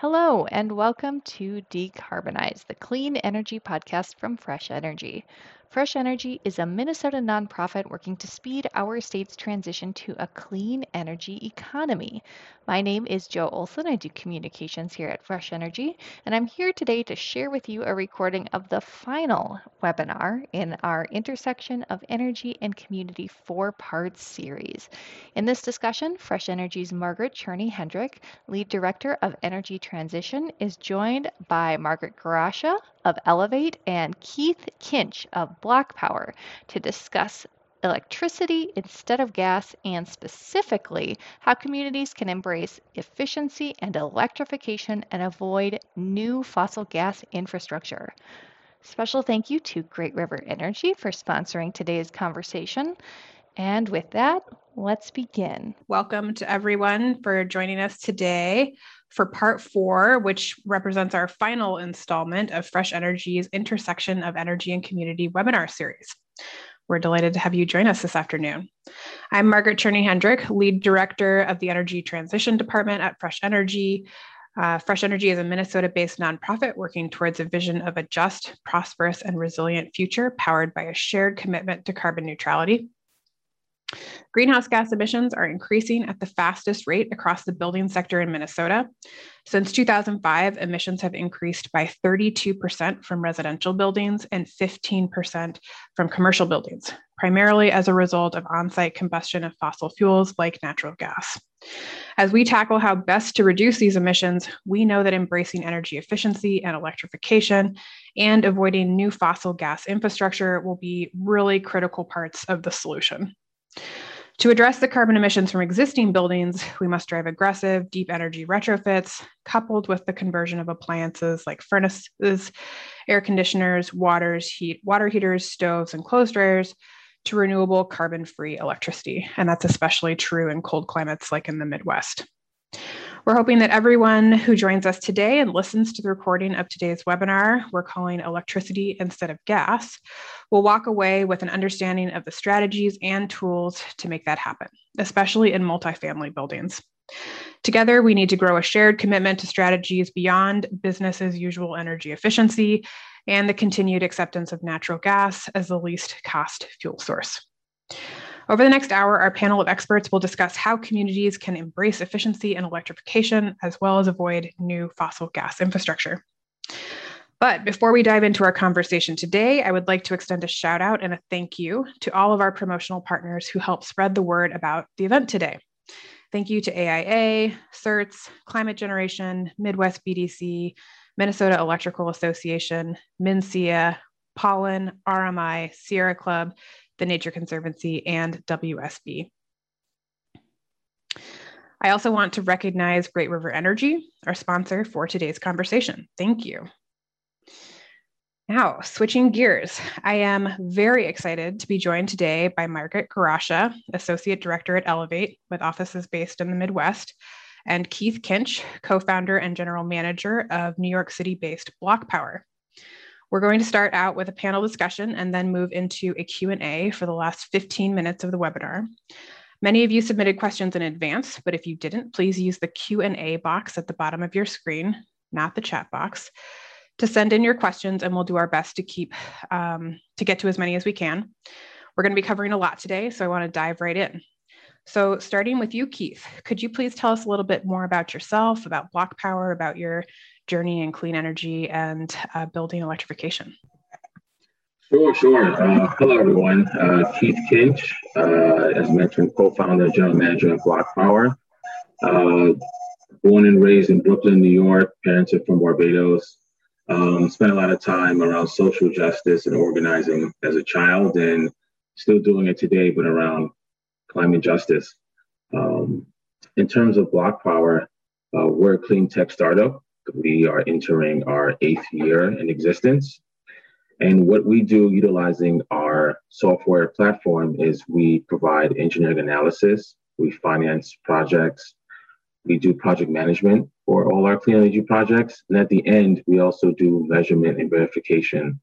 Hello, and welcome to Decarbonize, the clean energy podcast from Fresh Energy. Fresh Energy is a Minnesota nonprofit working to speed our state's transition to a clean energy economy. My name is Joe Olson. I do communications here at Fresh Energy, and I'm here today to share with you a recording of the final webinar in our Intersection of Energy and Community four part series. In this discussion, Fresh Energy's Margaret Cherne-Hendrick, Lead Director of Energy Transition, is joined by Margaret Garascia of Elevate and Keith Kinch of BlocPower to discuss electricity instead of gas and specifically how communities can embrace efficiency and electrification and avoid new fossil gas infrastructure. Special thank you to Great River Energy for sponsoring today's conversation. And with that, let's begin. Welcome to everyone for joining us today for part four, which represents our final installment of Fresh Energy's Intersection of Energy and Community webinar series. We're delighted to have you join us this afternoon. I'm Margaret Cherne-Hendrick, Lead Director of the Energy Transition Department at Fresh Energy. Uh, Fresh Energy is a Minnesota based nonprofit working towards a vision of a just, prosperous, and resilient future powered by a shared commitment to carbon neutrality. Greenhouse gas emissions are increasing at the fastest rate across the building sector in Minnesota. Since 2005, emissions have increased by 32% from residential buildings and 15% from commercial buildings, primarily as a result of on site combustion of fossil fuels like natural gas. As we tackle how best to reduce these emissions, we know that embracing energy efficiency and electrification and avoiding new fossil gas infrastructure will be really critical parts of the solution. To address the carbon emissions from existing buildings, we must drive aggressive, deep energy retrofits, coupled with the conversion of appliances like furnaces, air conditioners, waters, heat, water heaters, stoves, and clothes dryers to renewable carbon free electricity. And that's especially true in cold climates like in the Midwest. We're hoping that everyone who joins us today and listens to the recording of today's webinar, we're calling electricity instead of gas, will walk away with an understanding of the strategies and tools to make that happen, especially in multifamily buildings. Together, we need to grow a shared commitment to strategies beyond business as usual energy efficiency and the continued acceptance of natural gas as the least cost fuel source. Over the next hour, our panel of experts will discuss how communities can embrace efficiency and electrification, as well as avoid new fossil gas infrastructure. But before we dive into our conversation today, I would like to extend a shout out and a thank you to all of our promotional partners who helped spread the word about the event today. Thank you to AIA, CERTS, Climate Generation, Midwest BDC, Minnesota Electrical Association, MNSEA, Pollen, RMI, Sierra Club, the Nature Conservancy, and WSB. I also want to recognize Great River Energy, our sponsor for today's conversation. Thank you. Now, switching gears, I am very excited to be joined today by Margaret Garascia, Associate Director at Elevate, with offices based in the Midwest, and Keith Kinch, co-founder and general manager of New York City-based BlocPower. We're going to start out with a panel discussion and then move into a Q&A for the last 15 minutes of the webinar. Many of you submitted questions in advance, but if you didn't, please use the Q&A box at the bottom of your screen, not the chat box, to send in your questions and we'll do our best to keep, um, to get to as many as we can. We're gonna be covering a lot today, so I wanna dive right in. So starting with you, Keith, could you please tell us a little bit more about yourself, about BlocPower, about your journey in clean energy and uh, building electrification? Sure, sure. Uh, hello, everyone. Uh, Keith Kinch, uh, as mentioned, co-founder, and general manager of BlocPower. Uh, born and raised in Brooklyn, New York. Parents are from Barbados. Um, spent a lot of time around social justice and organizing as a child, and still doing it today, but around climate justice. Um, in terms of BlocPower, uh, we're a clean tech startup. We are entering our eighth year in existence. And what we do utilizing our software platform is we provide engineering analysis, we finance projects, we do project management for all our clean energy projects. And at the end, we also do measurement and verification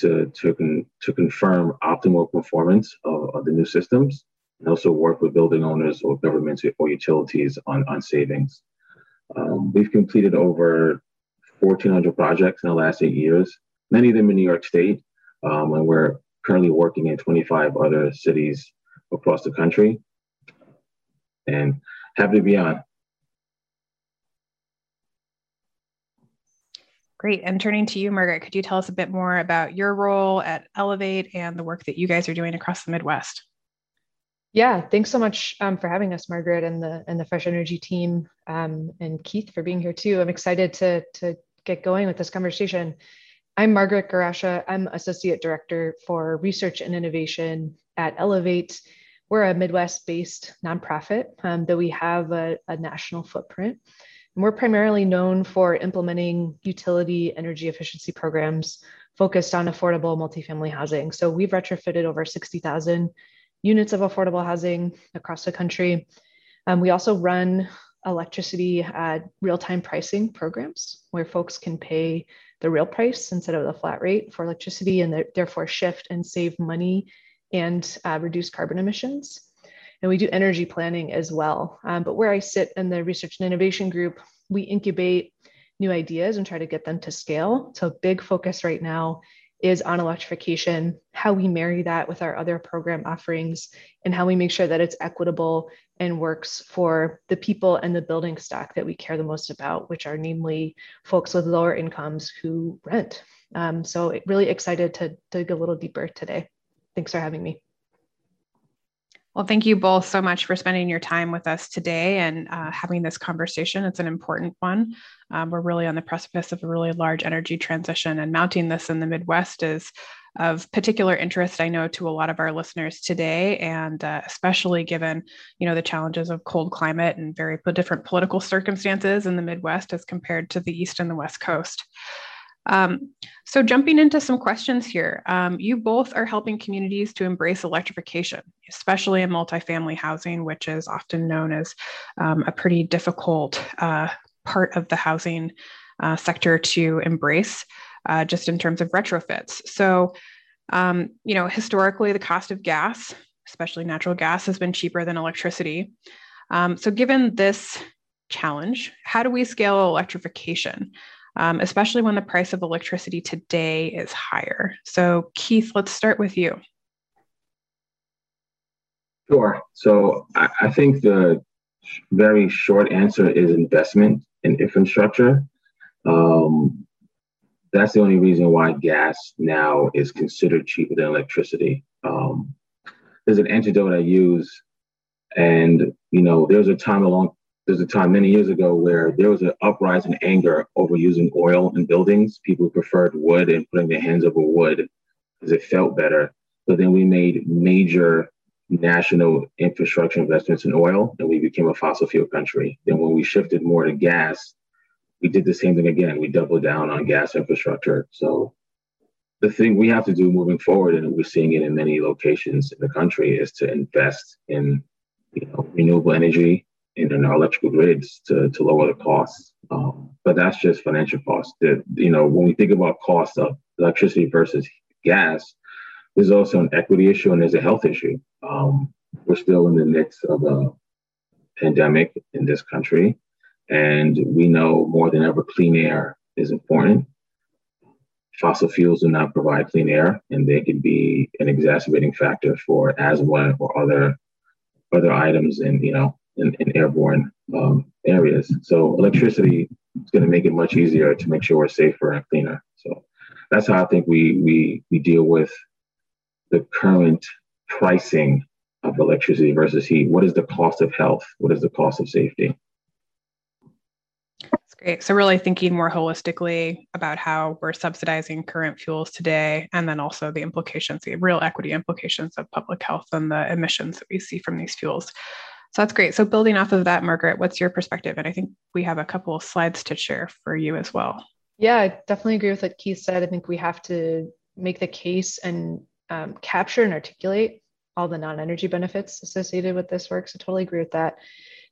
to, to, con, to confirm optimal performance of, of the new systems and also work with building owners or governments or utilities on, on savings. Um, we've completed over 1,400 projects in the last eight years, many of them in New York State, um, and we're currently working in 25 other cities across the country. And happy to be on. Great. And turning to you, Margaret, could you tell us a bit more about your role at Elevate and the work that you guys are doing across the Midwest? Yeah, thanks so much um, for having us, Margaret, and the and the Fresh Energy team, um, and Keith for being here too. I'm excited to to get going with this conversation. I'm Margaret Garascia. I'm Associate Director for Research and Innovation at Elevate. We're a Midwest-based nonprofit, um, though we have a, a national footprint. And we're primarily known for implementing utility energy efficiency programs focused on affordable multifamily housing. So we've retrofitted over 60,000 units of affordable housing across the country. Um, we also run electricity at real-time pricing programs where folks can pay the real price instead of the flat rate for electricity and therefore shift and save money and uh, reduce carbon emissions and we do energy planning as well. Um, but where I sit in the research and innovation group, we incubate new ideas and try to get them to scale. So, big focus right now is on electrification, how we marry that with our other program offerings, and how we make sure that it's equitable and works for the people and the building stock that we care the most about, which are namely folks with lower incomes who rent. Um, so, really excited to dig a little deeper today. Thanks for having me. Well, thank you both so much for spending your time with us today and uh, having this conversation. It's an important one. Um, we're really on the precipice of a really large energy transition, and mounting this in the Midwest is of particular interest, I know, to a lot of our listeners today, and uh, especially given you know the challenges of cold climate and very different political circumstances in the Midwest as compared to the East and the West Coast. Um, so, jumping into some questions here, um, you both are helping communities to embrace electrification, especially in multifamily housing, which is often known as um, a pretty difficult uh, part of the housing uh, sector to embrace, uh, just in terms of retrofits. So, um, you know, historically, the cost of gas, especially natural gas, has been cheaper than electricity. Um, so, given this challenge, how do we scale electrification? Um, especially when the price of electricity today is higher. So, Keith, let's start with you. Sure. So, I, I think the very short answer is investment in infrastructure. Um, that's the only reason why gas now is considered cheaper than electricity. Um, there's an antidote I use, and you know, there's a time along there's a time many years ago where there was an uprising anger over using oil in buildings. People preferred wood and putting their hands over wood because it felt better. But then we made major national infrastructure investments in oil and we became a fossil fuel country. Then when we shifted more to gas, we did the same thing again. We doubled down on gas infrastructure. So the thing we have to do moving forward, and we're seeing it in many locations in the country, is to invest in you know, renewable energy, in our electrical grids to, to lower the costs. Um, but that's just financial costs. That you know, when we think about cost of electricity versus gas, there's also an equity issue and there's a health issue. Um, we're still in the midst of a pandemic in this country, and we know more than ever clean air is important. Fossil fuels do not provide clean air, and they can be an exacerbating factor for asthma or other other items in you know in, in airborne um, areas. So electricity is going to make it much easier to make sure we're safer and cleaner. So that's how I think we we we deal with the current pricing of electricity versus heat. What is the cost of health? What is the cost of safety? That's great. So really thinking more holistically about how we're subsidizing current fuels today, and then also the implications, the real equity implications of public health and the emissions that we see from these fuels. So that's great. So building off of that, Margaret, what's your perspective? And I think we have a couple of slides to share for you as well. Yeah, I definitely agree with what Keith said. I think we have to make the case and um, capture and articulate all the non-energy benefits associated with this work. So totally agree with that.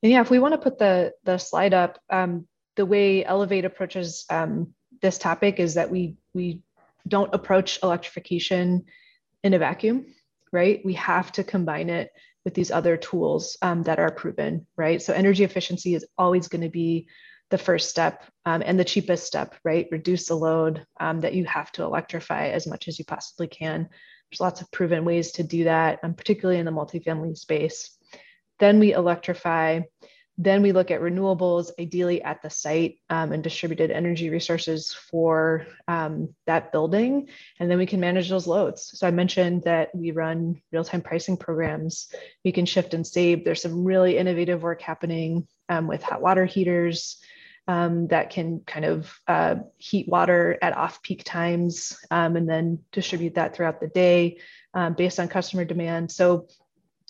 And yeah, if we want to put the the slide up, um, the way Elevate approaches um, this topic is that we we don't approach electrification in a vacuum, right? We have to combine it with these other tools um, that are proven, right? So energy efficiency is always going to be the first step um, and the cheapest step, right? Reduce the load um, that you have to electrify as much as you possibly can. There's lots of proven ways to do that, um, particularly in the multifamily space. Then we electrify. Then we look at renewables, ideally at the site um, and distributed energy resources for um, that building. And then we can manage those loads. So I mentioned that we run real time pricing programs. We can shift and save. There's some really innovative work happening um, with hot water heaters, um, that can kind of uh, heat water at off peak times um, and then distribute that throughout the day um, based on customer demand. So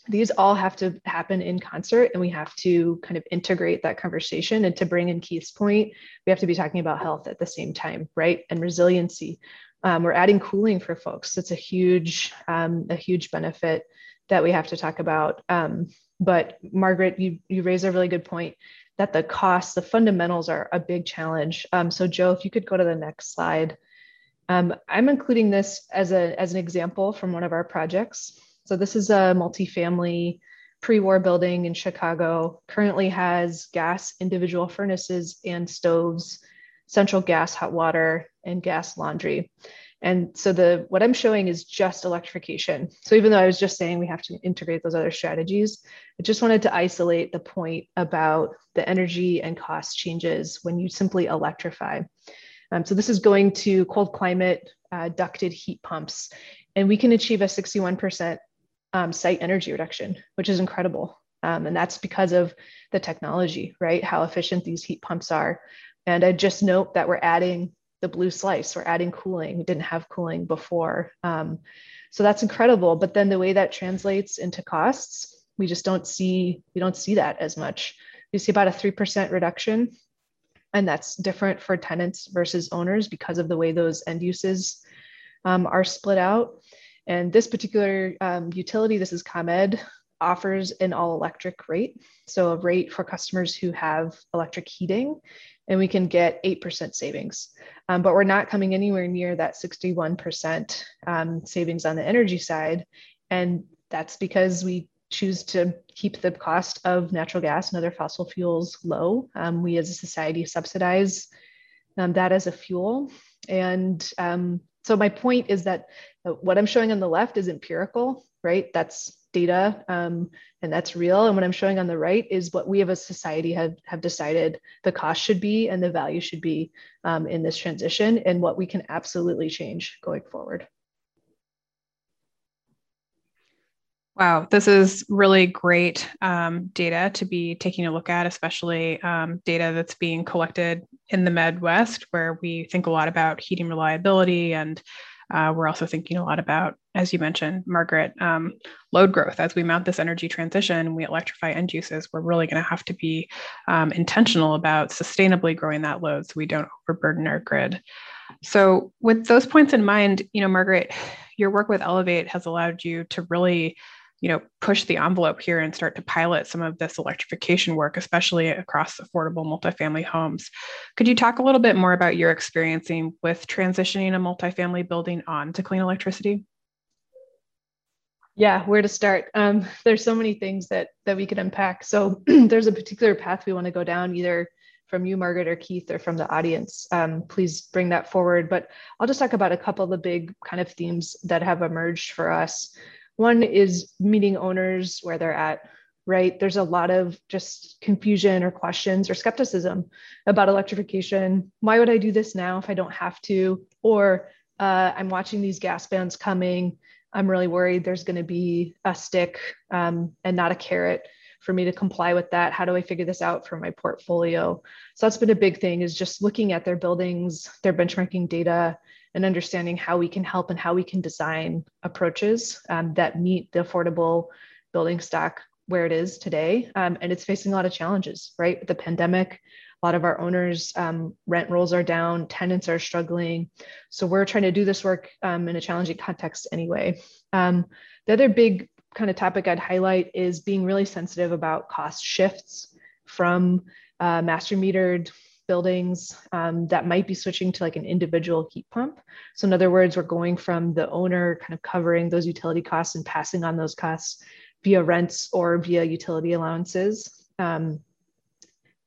these all have to happen in concert and we have to kind of integrate that conversation and to bring in keith's point we have to be talking about health at the same time right and resiliency um, we're adding cooling for folks it's a huge um, a huge benefit that we have to talk about um, but margaret you you raise a really good point that the costs, the fundamentals are a big challenge. Um, so Joe, if you could go to the next slide. Um, I'm including this as, a, as an example from one of our projects. So this is a multifamily pre-war building in Chicago, currently has gas individual furnaces and stoves, central gas hot water, and gas laundry. And so the what I'm showing is just electrification. So even though I was just saying we have to integrate those other strategies, I just wanted to isolate the point about the energy and cost changes when you simply electrify. Um, so this is going to cold climate uh, ducted heat pumps, and we can achieve a 61% um, site energy reduction, which is incredible. Um, and that's because of the technology, right? How efficient these heat pumps are. And I just note that we're adding the blue slice. We're adding cooling. We didn't have cooling before. Um, so that's incredible. But then the way that translates into costs, we just don't see we don't see that as much. We see about a three percent reduction, and that's different for tenants versus owners because of the way those end uses um, are split out. And this particular um, utility, this is ComEd, offers an all electric rate. So, a rate for customers who have electric heating, and we can get 8% savings. Um, but we're not coming anywhere near that 61% um, savings on the energy side. And that's because we choose to keep the cost of natural gas and other fossil fuels low. Um, we as a society subsidize um, that as a fuel. And um, so, my point is that uh, what I'm showing on the left is empirical, right? That's data um, and that's real. And what I'm showing on the right is what we as a society have, have decided the cost should be and the value should be um, in this transition and what we can absolutely change going forward. Wow, this is really great um, data to be taking a look at, especially um, data that's being collected in the Midwest, where we think a lot about heating reliability and uh, we're also thinking a lot about, as you mentioned, Margaret, um, load growth. As we mount this energy transition, we electrify end uses. We're really going to have to be um, intentional about sustainably growing that load so we don't overburden our grid. So, with those points in mind, you know, Margaret, your work with Elevate has allowed you to really you know push the envelope here and start to pilot some of this electrification work especially across affordable multifamily homes. Could you talk a little bit more about your experiencing with transitioning a multifamily building on to clean electricity? Yeah where to start? Um, there's so many things that that we could unpack. So there's a particular path we want to go down either from you margaret or keith or from the audience. Um, please bring that forward. But i'll just talk about a couple of the big kind of themes that have emerged for us one is meeting owners where they're at, right? There's a lot of just confusion or questions or skepticism about electrification. Why would I do this now if I don't have to? Or uh, I'm watching these gas bans coming. I'm really worried there's going to be a stick um, and not a carrot for me to comply with that. How do I figure this out for my portfolio? So that's been a big thing is just looking at their buildings, their benchmarking data, and understanding how we can help and how we can design approaches um, that meet the affordable building stock where it is today. Um, and it's facing a lot of challenges, right? With the pandemic, a lot of our owners' um, rent rolls are down, tenants are struggling. So we're trying to do this work um, in a challenging context anyway. Um, the other big kind of topic I'd highlight is being really sensitive about cost shifts from uh, master metered buildings um, that might be switching to like an individual heat pump. So in other words, we're going from the owner kind of covering those utility costs and passing on those costs via rents or via utility allowances um,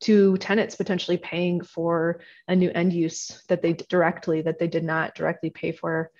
to tenants potentially paying for a new end use that they directly that they did not directly pay for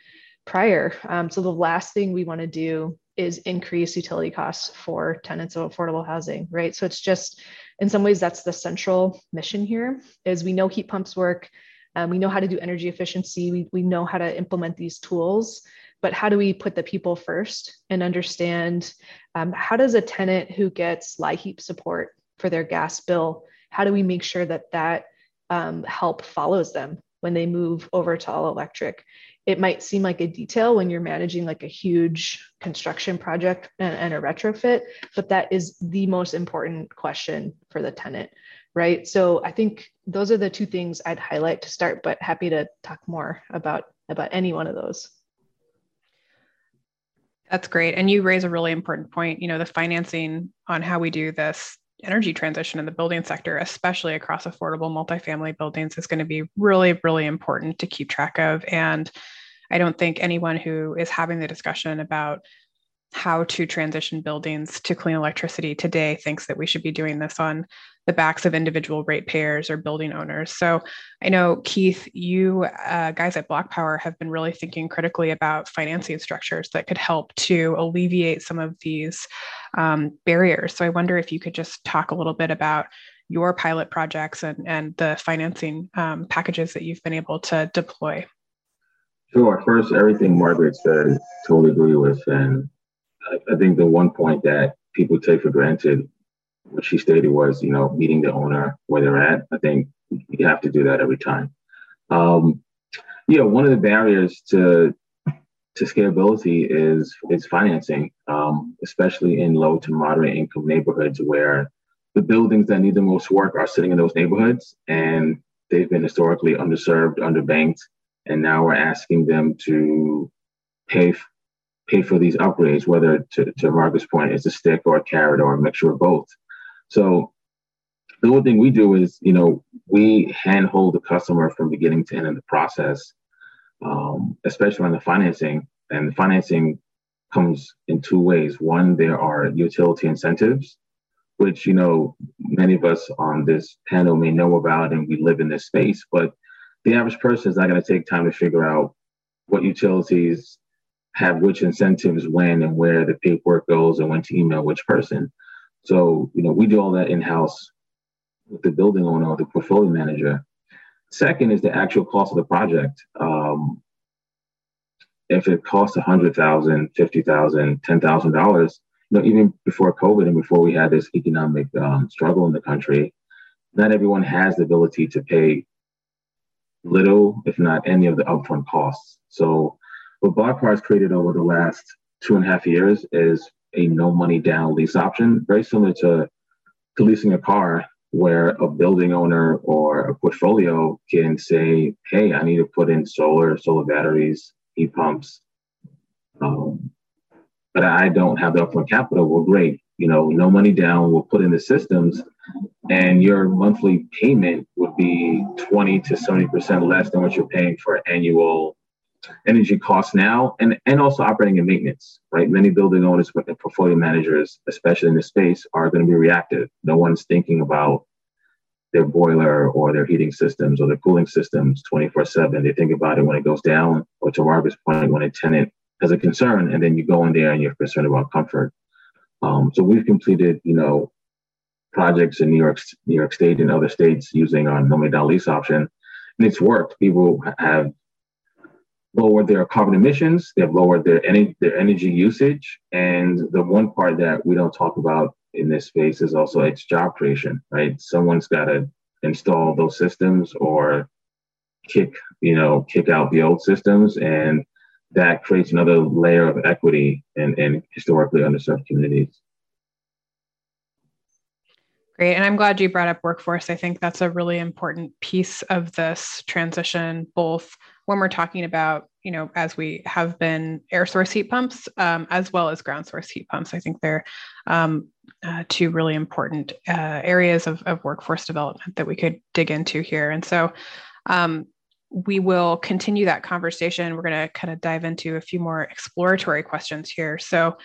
prior. Um, so the last thing we want to do is increase utility costs for tenants of affordable housing, right? So it's just in some ways that's the central mission here is we know heat pumps work, um, we know how to do energy efficiency, we, we know how to implement these tools, but how do we put the people first and understand um, how does a tenant who gets LIHEAP support for their gas bill, how do we make sure that that um, help follows them when they move over to all electric? It might seem like a detail when you're managing like a huge construction project and, and a retrofit, but that is the most important question for the tenant, right? So I think those are the two things I'd highlight to start, but happy to talk more about about any one of those. That's great. And you raise a really important point. You know, the financing on how we do this energy transition in the building sector, especially across affordable multifamily buildings, is going to be really, really important to keep track of. And I don't think anyone who is having the discussion about how to transition buildings to clean electricity today thinks that we should be doing this on the backs of individual ratepayers or building owners. So I know, Keith, you uh, guys at BlocPower have been really thinking critically about financing structures that could help to alleviate some of these um, barriers. So I wonder if you could just talk a little bit about your pilot projects and, and the financing um, packages that you've been able to deploy. Sure. First, everything Margaret said, totally agree with. And I, I think the one point that people take for granted what she stated was, you know, meeting the owner where they're at. I think you have to do that every time. Um, you know, one of the barriers to to scalability is is financing, um, especially in low to moderate income neighborhoods where the buildings that need the most work are sitting in those neighborhoods, and they've been historically underserved, underbanked, and now we're asking them to pay pay for these upgrades, whether to, to Marcus' point, it's a stick or a carrot or a mixture of both. So the only thing we do is, you know, we handhold the customer from beginning to end of the process, um, especially on the financing. And the financing comes in two ways. One, there are utility incentives, which, you know, many of us on this panel may know about and we live in this space, but the average person is not going to take time to figure out what utilities have which incentives when and where the paperwork goes and when to email which person. So, you know, we do all that in house with the building owner the portfolio manager. Second is the actual cost of the project. Um, if it costs $100,000, $50,000, $10,000, you know, even before COVID and before we had this economic um, struggle in the country, not everyone has the ability to pay little, if not any of the upfront costs. So what Bloc has created over the last two and a half years is a no money down lease option, very similar to, to leasing a car, where a building owner or a portfolio can say, hey, I need to put in solar, solar batteries, heat pumps. Um, but I don't have the upfront capital. Well, great. You know, no money down, we'll put in the systems, and your monthly payment would be 20 to 70% less than what you're paying for annual energy costs now and, and also operating and maintenance, right? Many building owners and portfolio managers, especially in this space, are going to be reactive. No one's thinking about their boiler or their heating systems or their cooling systems 24 7. They think about it when it goes down, or to Margaret's point, when a tenant has a concern, and then you go in there and you're concerned about comfort. Um, so we've completed, you know, projects in New York, New York State and other states using our no down lease option, and it's worked. People have lowered their carbon emissions, they've lowered their, energy their energy usage. And the one part that we don't talk about in this space is also its job creation, right? Someone's got to install those systems or kick, you know, kick out the old systems. And that creates another layer of equity in, in historically underserved communities. Great. And I'm glad you brought up workforce. I think that's a really important piece of this transition, both when we're talking about, you know, as we have been air source heat pumps, um, as well as ground source heat pumps. I think they're um, uh, two really important uh, areas of, of, workforce development that we could dig into here. And so um, we will continue that conversation. We're going to kind of dive into a few more exploratory questions here. So,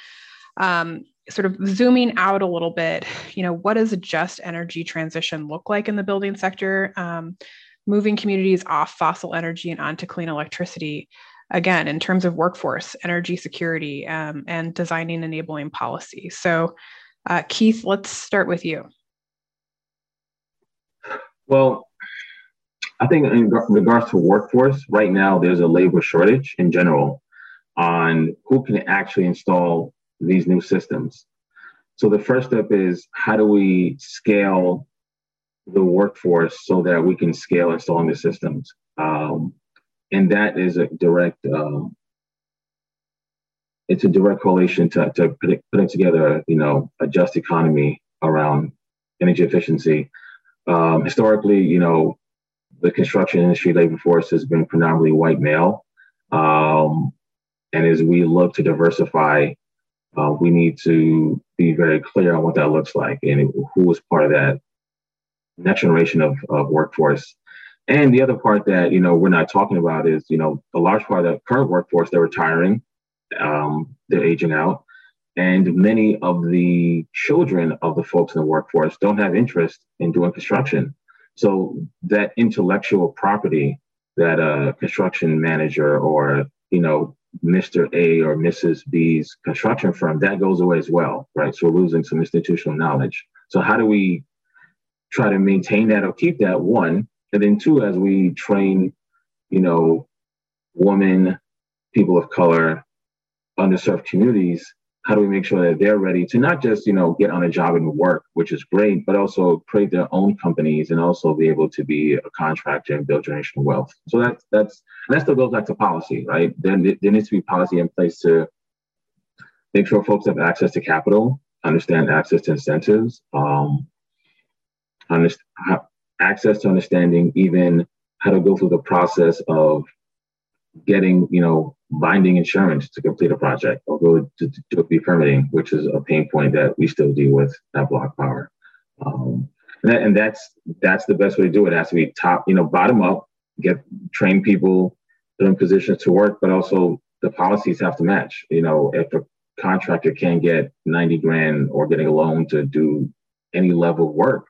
um, sort of zooming out a little bit, you know, what does a just energy transition look like in the building sector? Um, moving communities off fossil energy and onto clean electricity. Again, in terms of workforce, energy security, um, and designing enabling policy. So, uh, Keith, let's start with you. Well, I think in regards to workforce, right now there's a labor shortage in general on who can actually install these new systems. So the first step is how do we scale the workforce so that we can scale installing the systems? Um, and that is a direct, um, it's a direct correlation to, to putting, together, you know, a just economy around energy efficiency. Um, historically, you know, the construction industry labor force has been predominantly white male. Um, and as we look to diversify, uh, we need to be very clear on what that looks like and who is part of that next generation of, of workforce. And the other part that you know we're not talking about is you know a large part of the current workforce they're retiring, um, they're aging out, and many of the children of the folks in the workforce don't have interest in doing construction. So that intellectual property that a construction manager or you know Mr. A or Mrs. B's construction firm, that goes away as well, right? So we're losing some institutional knowledge. So how do we try to maintain that or keep that one? And then two, as we train, you know, women, people of color, underserved communities, how do we make sure that they're ready to not just you know get on a job and work which is great but also create their own companies and also be able to be a contractor and build generational wealth. So that's that's that still goes back to policy right? Then there, there needs to be policy in place to make sure folks have access to capital understand access to incentives um, understand, access to understanding even how to go through the process of getting you know binding insurance to complete a project or go to, to be permitting, which is a pain point that we still deal with at BlocPower. Um, and, that, and, that's that's the best way to do it. It has to be top, you know, bottom up, get train people put in positions to work, but also the policies have to match. You know, if a contractor can't get 90 grand or getting a loan to do any level of work,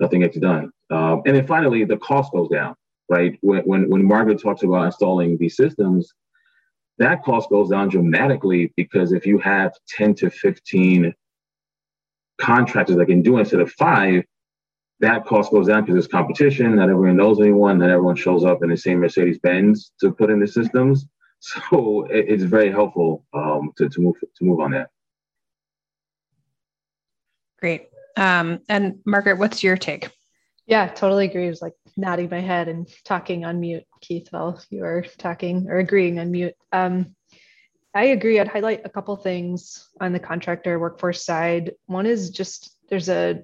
nothing gets done. Um, and then finally, the cost goes down, right? When, when, when Margaret talks about installing these systems, that cost goes down dramatically because if you have 10 to 15 contractors that can do it instead of five, that cost goes down because there's competition. Not everyone knows anyone. Not everyone shows up in the same Mercedes Benz to put in the systems. So it, it's very helpful um, to, to move to move on that. Great. Um, and Margaret, what's your take? Yeah, totally agree. It was like nodding my head and talking on mute, Keith, while you were talking or agreeing on mute. Um, I agree. I'd highlight a couple things on the contractor workforce side. One is just there's a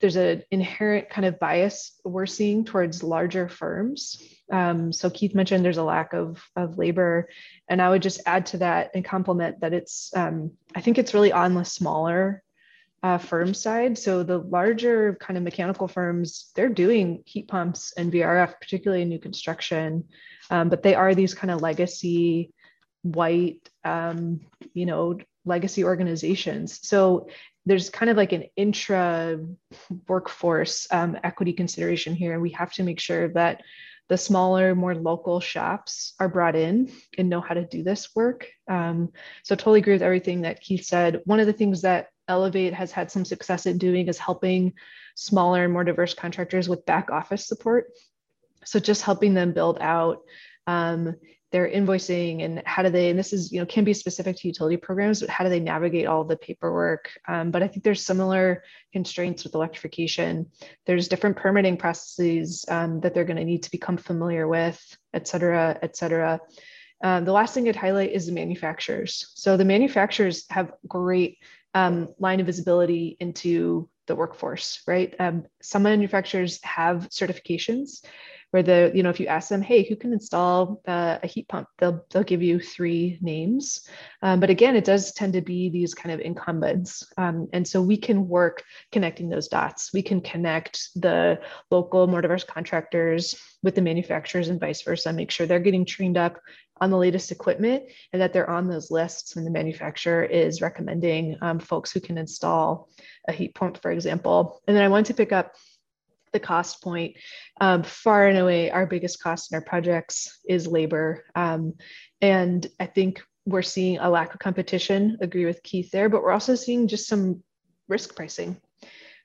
there's an inherent kind of bias we're seeing towards larger firms. Um, so Keith mentioned there's a lack of of labor, and I would just add to that and complement that it's um, I think it's really on the smaller uh, firm side. So the larger kind of mechanical firms, they're doing heat pumps and VRF, particularly in new construction, um, but they are these kind of legacy white, um, you know, legacy organizations. So there's kind of like an intra workforce um, equity consideration here, and we have to make sure that the smaller, more local shops are brought in and know how to do this work. Um, so totally agree with everything that Keith said. One of the things that Elevate has had some success in doing is helping smaller and more diverse contractors with back office support. So just helping them build out um, their invoicing and how do they, and this is, you know, can be specific to utility programs, but how do they navigate all the paperwork? Um, but I think there's similar constraints with electrification. There's different permitting processes um, that they're going to need to become familiar with, et cetera, et cetera. Um, the last thing I'd highlight is the manufacturers. So the manufacturers have great um, line of visibility into the workforce, right? Um, some manufacturers have certifications, where the you know if you ask them hey who can install uh, a heat pump? they'll they'll give you three names. Um, but again it does tend to be these kind of incumbents. Um, and so we can work connecting those dots. We can connect the local more diverse contractors with the manufacturers and vice versa make sure they're getting trained up on the latest equipment and that they're on those lists when the manufacturer is recommending um, folks who can install a heat pump for example and then i want to pick up the cost point. Um, far and away, our biggest cost in our projects is labor. Um, and I think we're seeing a lack of competition, agree with Keith there, but we're also seeing just some risk pricing,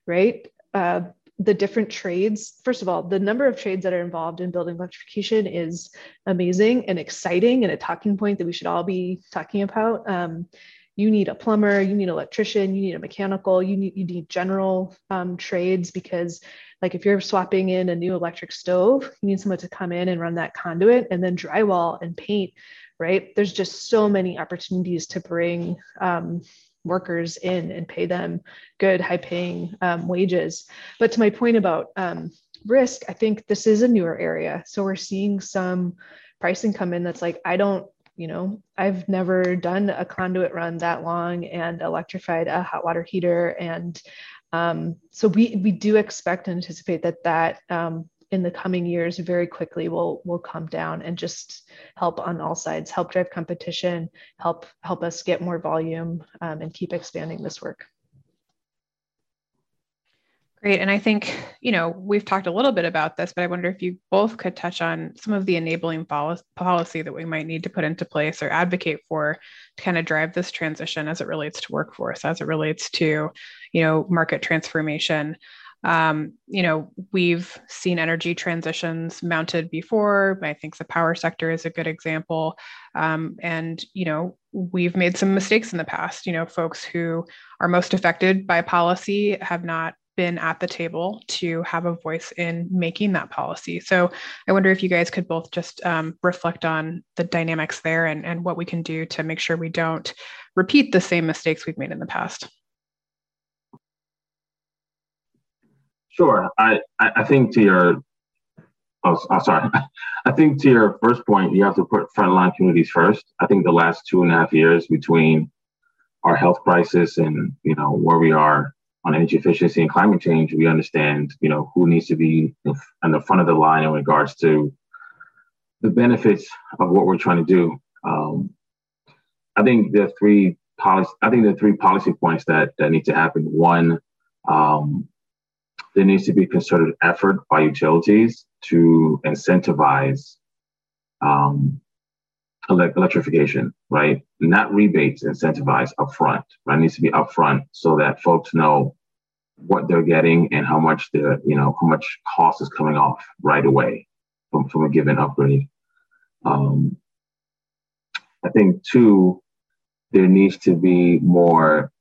right? Uh, the different trades, first of all, the number of trades that are involved in building electrification is amazing and exciting and a talking point that we should all be talking about. Um, you need a plumber, you need an electrician, you need a mechanical, you need you need general um, trades because like if you're swapping in a new electric stove, you need someone to come in and run that conduit and then drywall and paint, right? There's just so many opportunities to bring um, workers in and pay them good, high paying um, wages. But to my point about um, risk, I think this is a newer area. So we're seeing some pricing come in that's like, I don't you know i've never done a conduit run that long and electrified a hot water heater and um, so we we do expect and anticipate that that um, in the coming years very quickly will will come down and just help on all sides, help drive competition, help help us get more volume um, and keep expanding this work. Great. And I think, you know, we've talked a little bit about this, but I wonder if you both could touch on some of the enabling policy that we might need to put into place or advocate for to kind of drive this transition as it relates to workforce, as it relates to, you know, market transformation. Um, you know, we've seen energy transitions mounted before. I think the power sector is a good example. Um, and, you know, we've made some mistakes in the past. You know, folks who are most affected by policy have not been at the table to have a voice in making that policy. So I wonder if you guys could both just um, reflect on the dynamics there and, and what we can do to make sure we don't repeat the same mistakes we've made in the past. Sure. I, I think to your, oh, oh sorry. I think to your first point, you have to put frontline communities first. I think the last two and a half years between our health crisis and you know where we are on energy efficiency and climate change, we understand, you know, who needs to be on the front of the line in regards to the benefits of what we're trying to do. Um, I think there are three policy. I think are three policy points that that need to happen. One, um, there needs to be concerted effort by utilities to incentivize um, electrification, right? Not rebates, incentivize upfront, right? It needs to be upfront so that folks know what they're getting and how much the, you know, how much cost is coming off right away from, from a given upgrade. Um, I think two, there needs to be more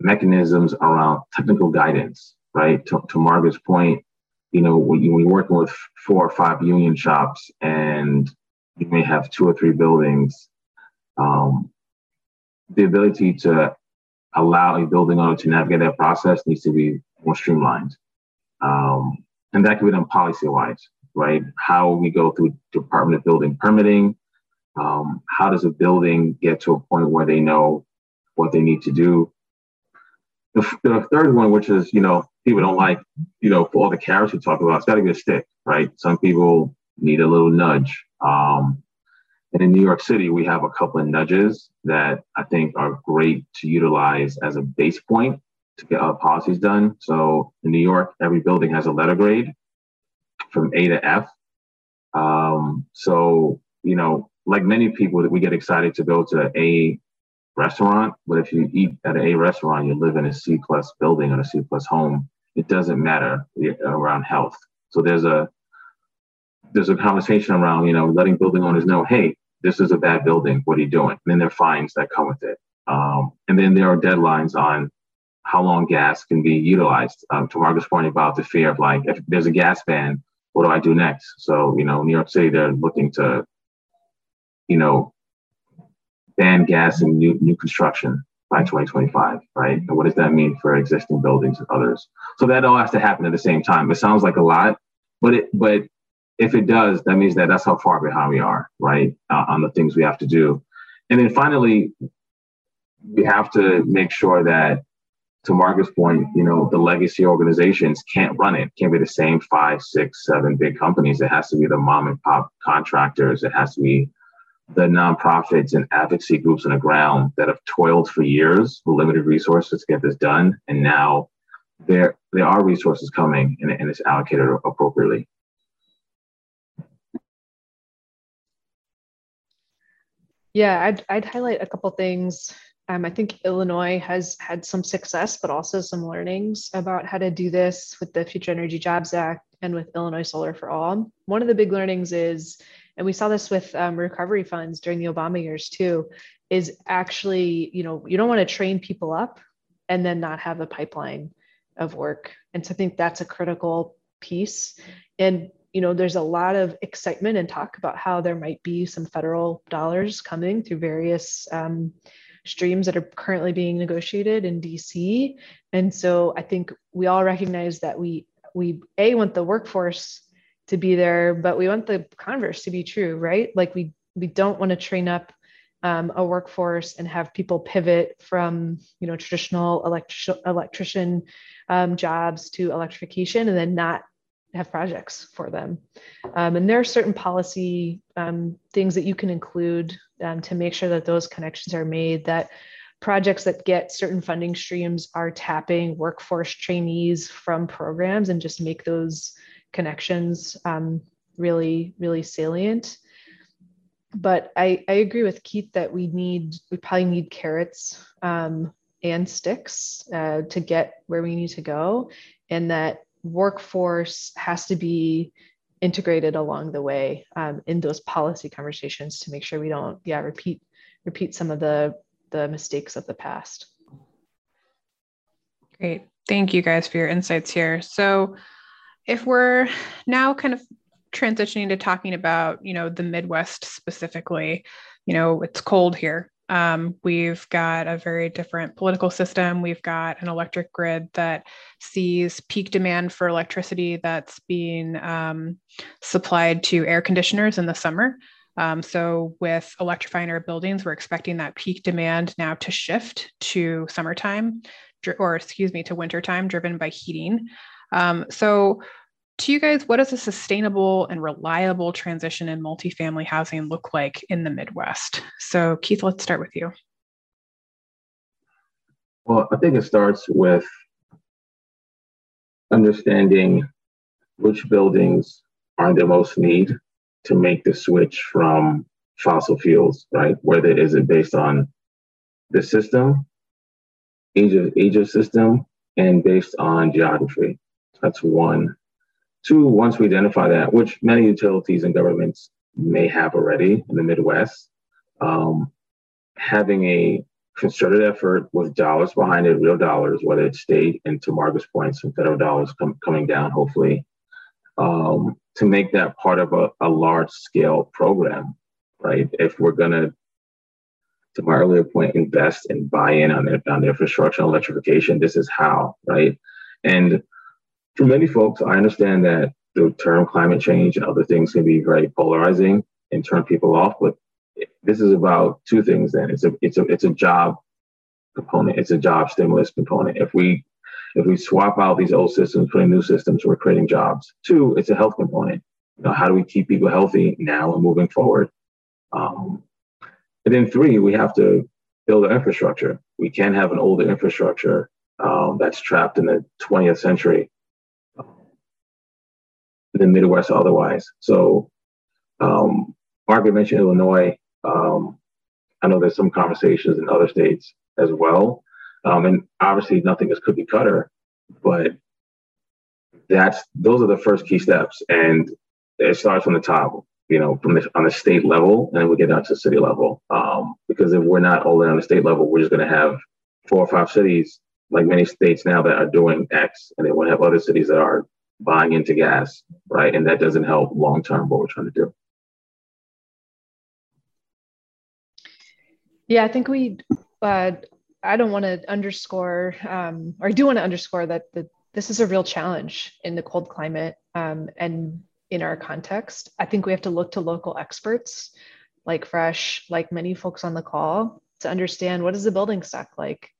mechanisms around technical guidance, right? To, to Margaret's point, you know, when you're working with four or five union shops and you may have two or three buildings, um, the ability to allow a building owner to navigate that process needs to be more streamlined. Um, and that can be done policy wise, right? How we go through Department of Building permitting. Um, how does a building get to a point where they know what they need to do? The, the third one, which is, you know, people don't like, you know, for all the carrots we talk about, it's got to be a stick, right? Some people need a little nudge. Um, and in New York City, we have a couple of nudges that I think are great to utilize as a base point to get our policies done. So in New York, every building has a letter grade from A to F. Um, so, you know, like many people that we get excited to go to a restaurant, but if you eat at an A restaurant, you live in a C plus building or a C plus home, it doesn't matter around health. So there's a there's a conversation around, you know, letting building owners know, hey, this is a bad building. What are you doing? And then there are fines that come with it. Um, and then there are deadlines on how long gas can be utilized. Um, to Margaret's point about the fear of like, if there's a gas ban, what do I do next? So, you know, New York City, they're looking to, you know, ban gas in new, new construction by 2025, right? And what does that mean for existing buildings and others? So that all has to happen at the same time. It sounds like a lot, but it but if it does, that means that that's how far behind we are, right, uh, on the things we have to do. And then finally, we have to make sure that, to Marcus' point, you know, the legacy organizations can't run it. Can't be the same five, six, seven big companies. It has to be the mom and pop contractors. It has to be the nonprofits and advocacy groups on the ground that have toiled for years with limited resources to get this done. And now there there are resources coming and, and it's allocated appropriately. Yeah, I'd, I'd highlight a couple things. Um, I think Illinois has had some success, but also some learnings about how to do this with the Future Energy Jobs Act and with Illinois Solar for All. One of the big learnings is, and we saw this with um, recovery funds during the Obama years too, is actually, you know, you don't want to train people up and then not have a pipeline of work. And so I think that's a critical piece. And you know, there's a lot of excitement and talk about how there might be some federal dollars coming through various um, streams that are currently being negotiated in DC. And so I think we all recognize that we we a want the workforce to be there, but we want the converse to be true, right? Like we we don't want to train up um, a workforce and have people pivot from you know traditional electric, electrician um, jobs to electrification and then not have projects for them. Um, and there are certain policy um, things that you can include um, to make sure that those connections are made, that projects that get certain funding streams are tapping workforce trainees from programs and just make those connections um, really, really salient. But I, I agree with Keith that we need, we probably need carrots um, and sticks uh, to get where we need to go. And that workforce has to be integrated along the way um, in those policy conversations to make sure we don't yeah repeat repeat some of the the mistakes of the past great thank you guys for your insights here so if we're now kind of transitioning to talking about you know the midwest specifically you know it's cold here um, we've got a very different political system. We've got an electric grid that sees peak demand for electricity that's being um, supplied to air conditioners in the summer. Um, so, with electrifying our buildings, we're expecting that peak demand now to shift to summertime, or excuse me, to wintertime, driven by heating. Um, so, to you guys, what does a sustainable and reliable transition in multifamily housing look like in the Midwest? So, Keith, let's start with you. Well, I think it starts with understanding which buildings are in the most need to make the switch from fossil fuels, right? Whether is it based on the system, age of age of system, and based on geography. That's one. Two, once we identify that, which many utilities and governments may have already in the Midwest, um, having a concerted effort with dollars behind it, real dollars, whether it's state and to Marcus' point, some federal dollars com- coming down, hopefully, um, to make that part of a, a large scale program, right? If we're going to, to my earlier point, invest and buy in on on the infrastructure and electrification, this is how, right? And for many folks, I understand that the term climate change and other things can be very polarizing and turn people off. But this is about two things. Then it's a it's a it's a job component. It's a job stimulus component. If we if we swap out these old systems, put in new systems, we're creating jobs. Two, it's a health component. You know, how do we keep people healthy now and moving forward? Um, and then three, we have to build an infrastructure. We can't have an older infrastructure um, that's trapped in the 20th century the Midwest otherwise. So, um, Margaret mentioned Illinois. Um, I know there's some conversations in other states as well. Um, and obviously, nothing is cookie cutter, but that's those are the first key steps. And it starts from the top, you know, from the, on the state level, and then we get down to the city level. Um, because if we're not only on the state level, we're just going to have four or five cities, like many states now, that are doing X, and then we'll have other cities that are buying into gas, right? And that doesn't help long term what we're trying to do. Yeah, I think we, uh, I don't want to underscore, um, or I do want to underscore that the, this is a real challenge in the cold climate um, and in our context. I think we have to look to local experts like Fresh, like many folks on the call, to understand what is the building stock like,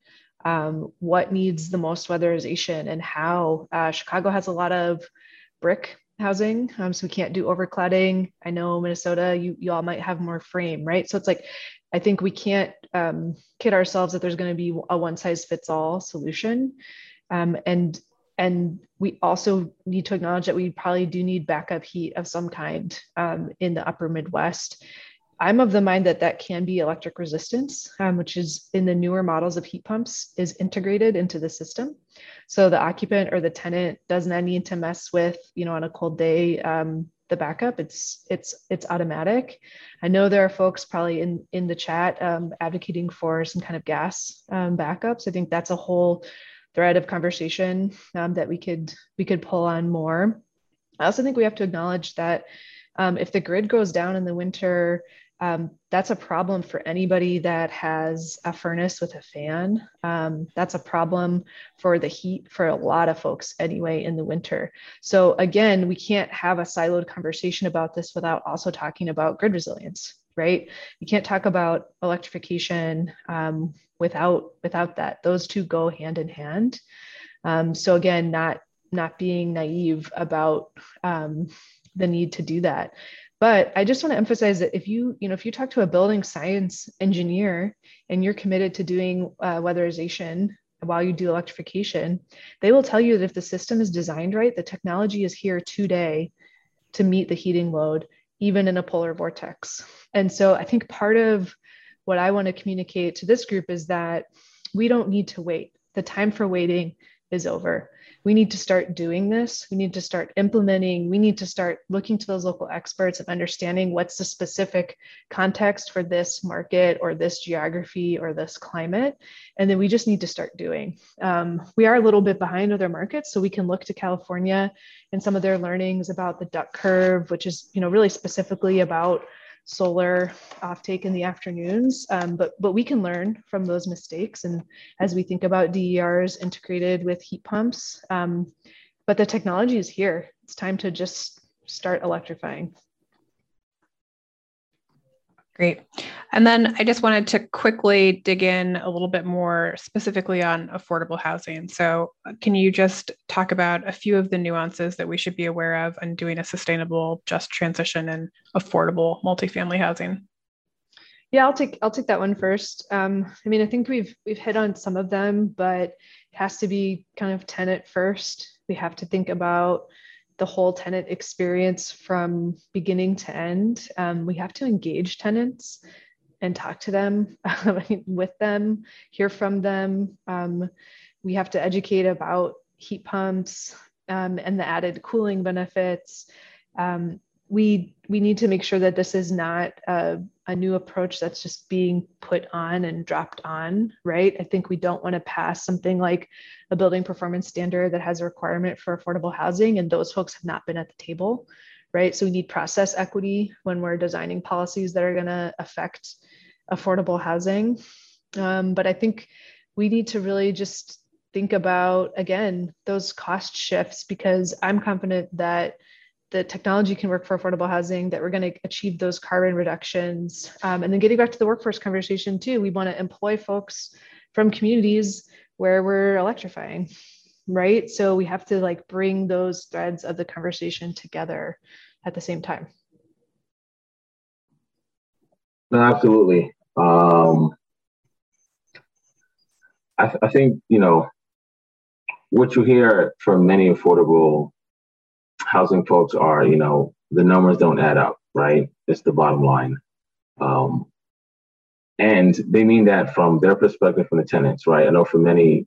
um, what needs the most weatherization, and how. Uh, Chicago has a lot of brick housing, um, so we can't do overcladding. I know Minnesota, you you all might have more frame, right? So it's like, I think we can't um, kid ourselves that there's going to be a one size fits all solution, um, and and we also need to acknowledge that we probably do need backup heat of some kind um, in the upper Midwest. I'm of the mind that that can be electric resistance, um, which is in the newer models of heat pumps is integrated into the system. So the occupant or the tenant does not need to mess with, you know, on a cold day, um, the backup. It's it's it's automatic. I know there are folks probably in in the chat um, advocating for some kind of gas um, backups. I think that's a whole thread of conversation um, that we could we could pull on more. I also think we have to acknowledge that um, if the grid goes down in the winter, um, that's a problem for anybody that has a furnace with a fan. Um, that's a problem for the heat for a lot of folks anyway in the winter. So again, we can't have a siloed conversation about this without also talking about grid resilience, right? You can't talk about electrification um, without without that. Those two go hand in hand. Um, so again, not not being naive about um, the need to do that but i just want to emphasize that if you you know if you talk to a building science engineer and you're committed to doing uh, weatherization while you do electrification they will tell you that if the system is designed right the technology is here today to meet the heating load even in a polar vortex. And so i think part of what i want to communicate to this group is that we don't need to wait. The time for waiting is over we need to start doing this. We need to start implementing. We need to start looking to those local experts and understanding what's the specific context for this market or this geography or this climate. And then we just need to start doing. Um, we are a little bit behind other markets, so we can look to California and some of their learnings about the duck curve, which is you know really specifically about solar offtake in the afternoons. Um, but but we can learn from those mistakes, and as we think about DERs integrated with heat pumps. Um, but the technology is here. It's time to just start electrifying. Great. And then I just wanted to quickly dig in a little bit more specifically on affordable housing. So, uh, can you just talk about a few of the nuances that we should be aware of in doing a sustainable, just transition and affordable multifamily housing? Yeah, I'll take I'll take that one first. Um, I mean, I think we've we've hit on some of them, but it has to be kind of tenant first. We have to think about the whole tenant experience from beginning to end. Um, we have to engage tenants and talk to them, with them, hear from them. Um, we have to educate about heat pumps um, and the added cooling benefits. Um, we we need to make sure that this is not a, a, new approach that's just being put on and dropped on right? I think we don't want to pass something like a building performance standard that has a requirement for affordable housing and those folks have not been at the table right? So we need process equity when we're designing policies that are going to affect affordable housing. Um, but i think we need to really just think about again those cost shifts because i'm confident that the technology can work for affordable housing, that we're going to achieve those carbon reductions. Um, and then getting back to the workforce conversation too, we want to employ folks from communities where we're electrifying, right? So we have to like bring those threads of the conversation together at the same time. No, absolutely. Um, I, th- I think, you know, what you hear from many affordable housing folks are, you know, the numbers don't add up, right? It's the bottom line. Um, and they mean that from their perspective, from the tenants, right? I know for many,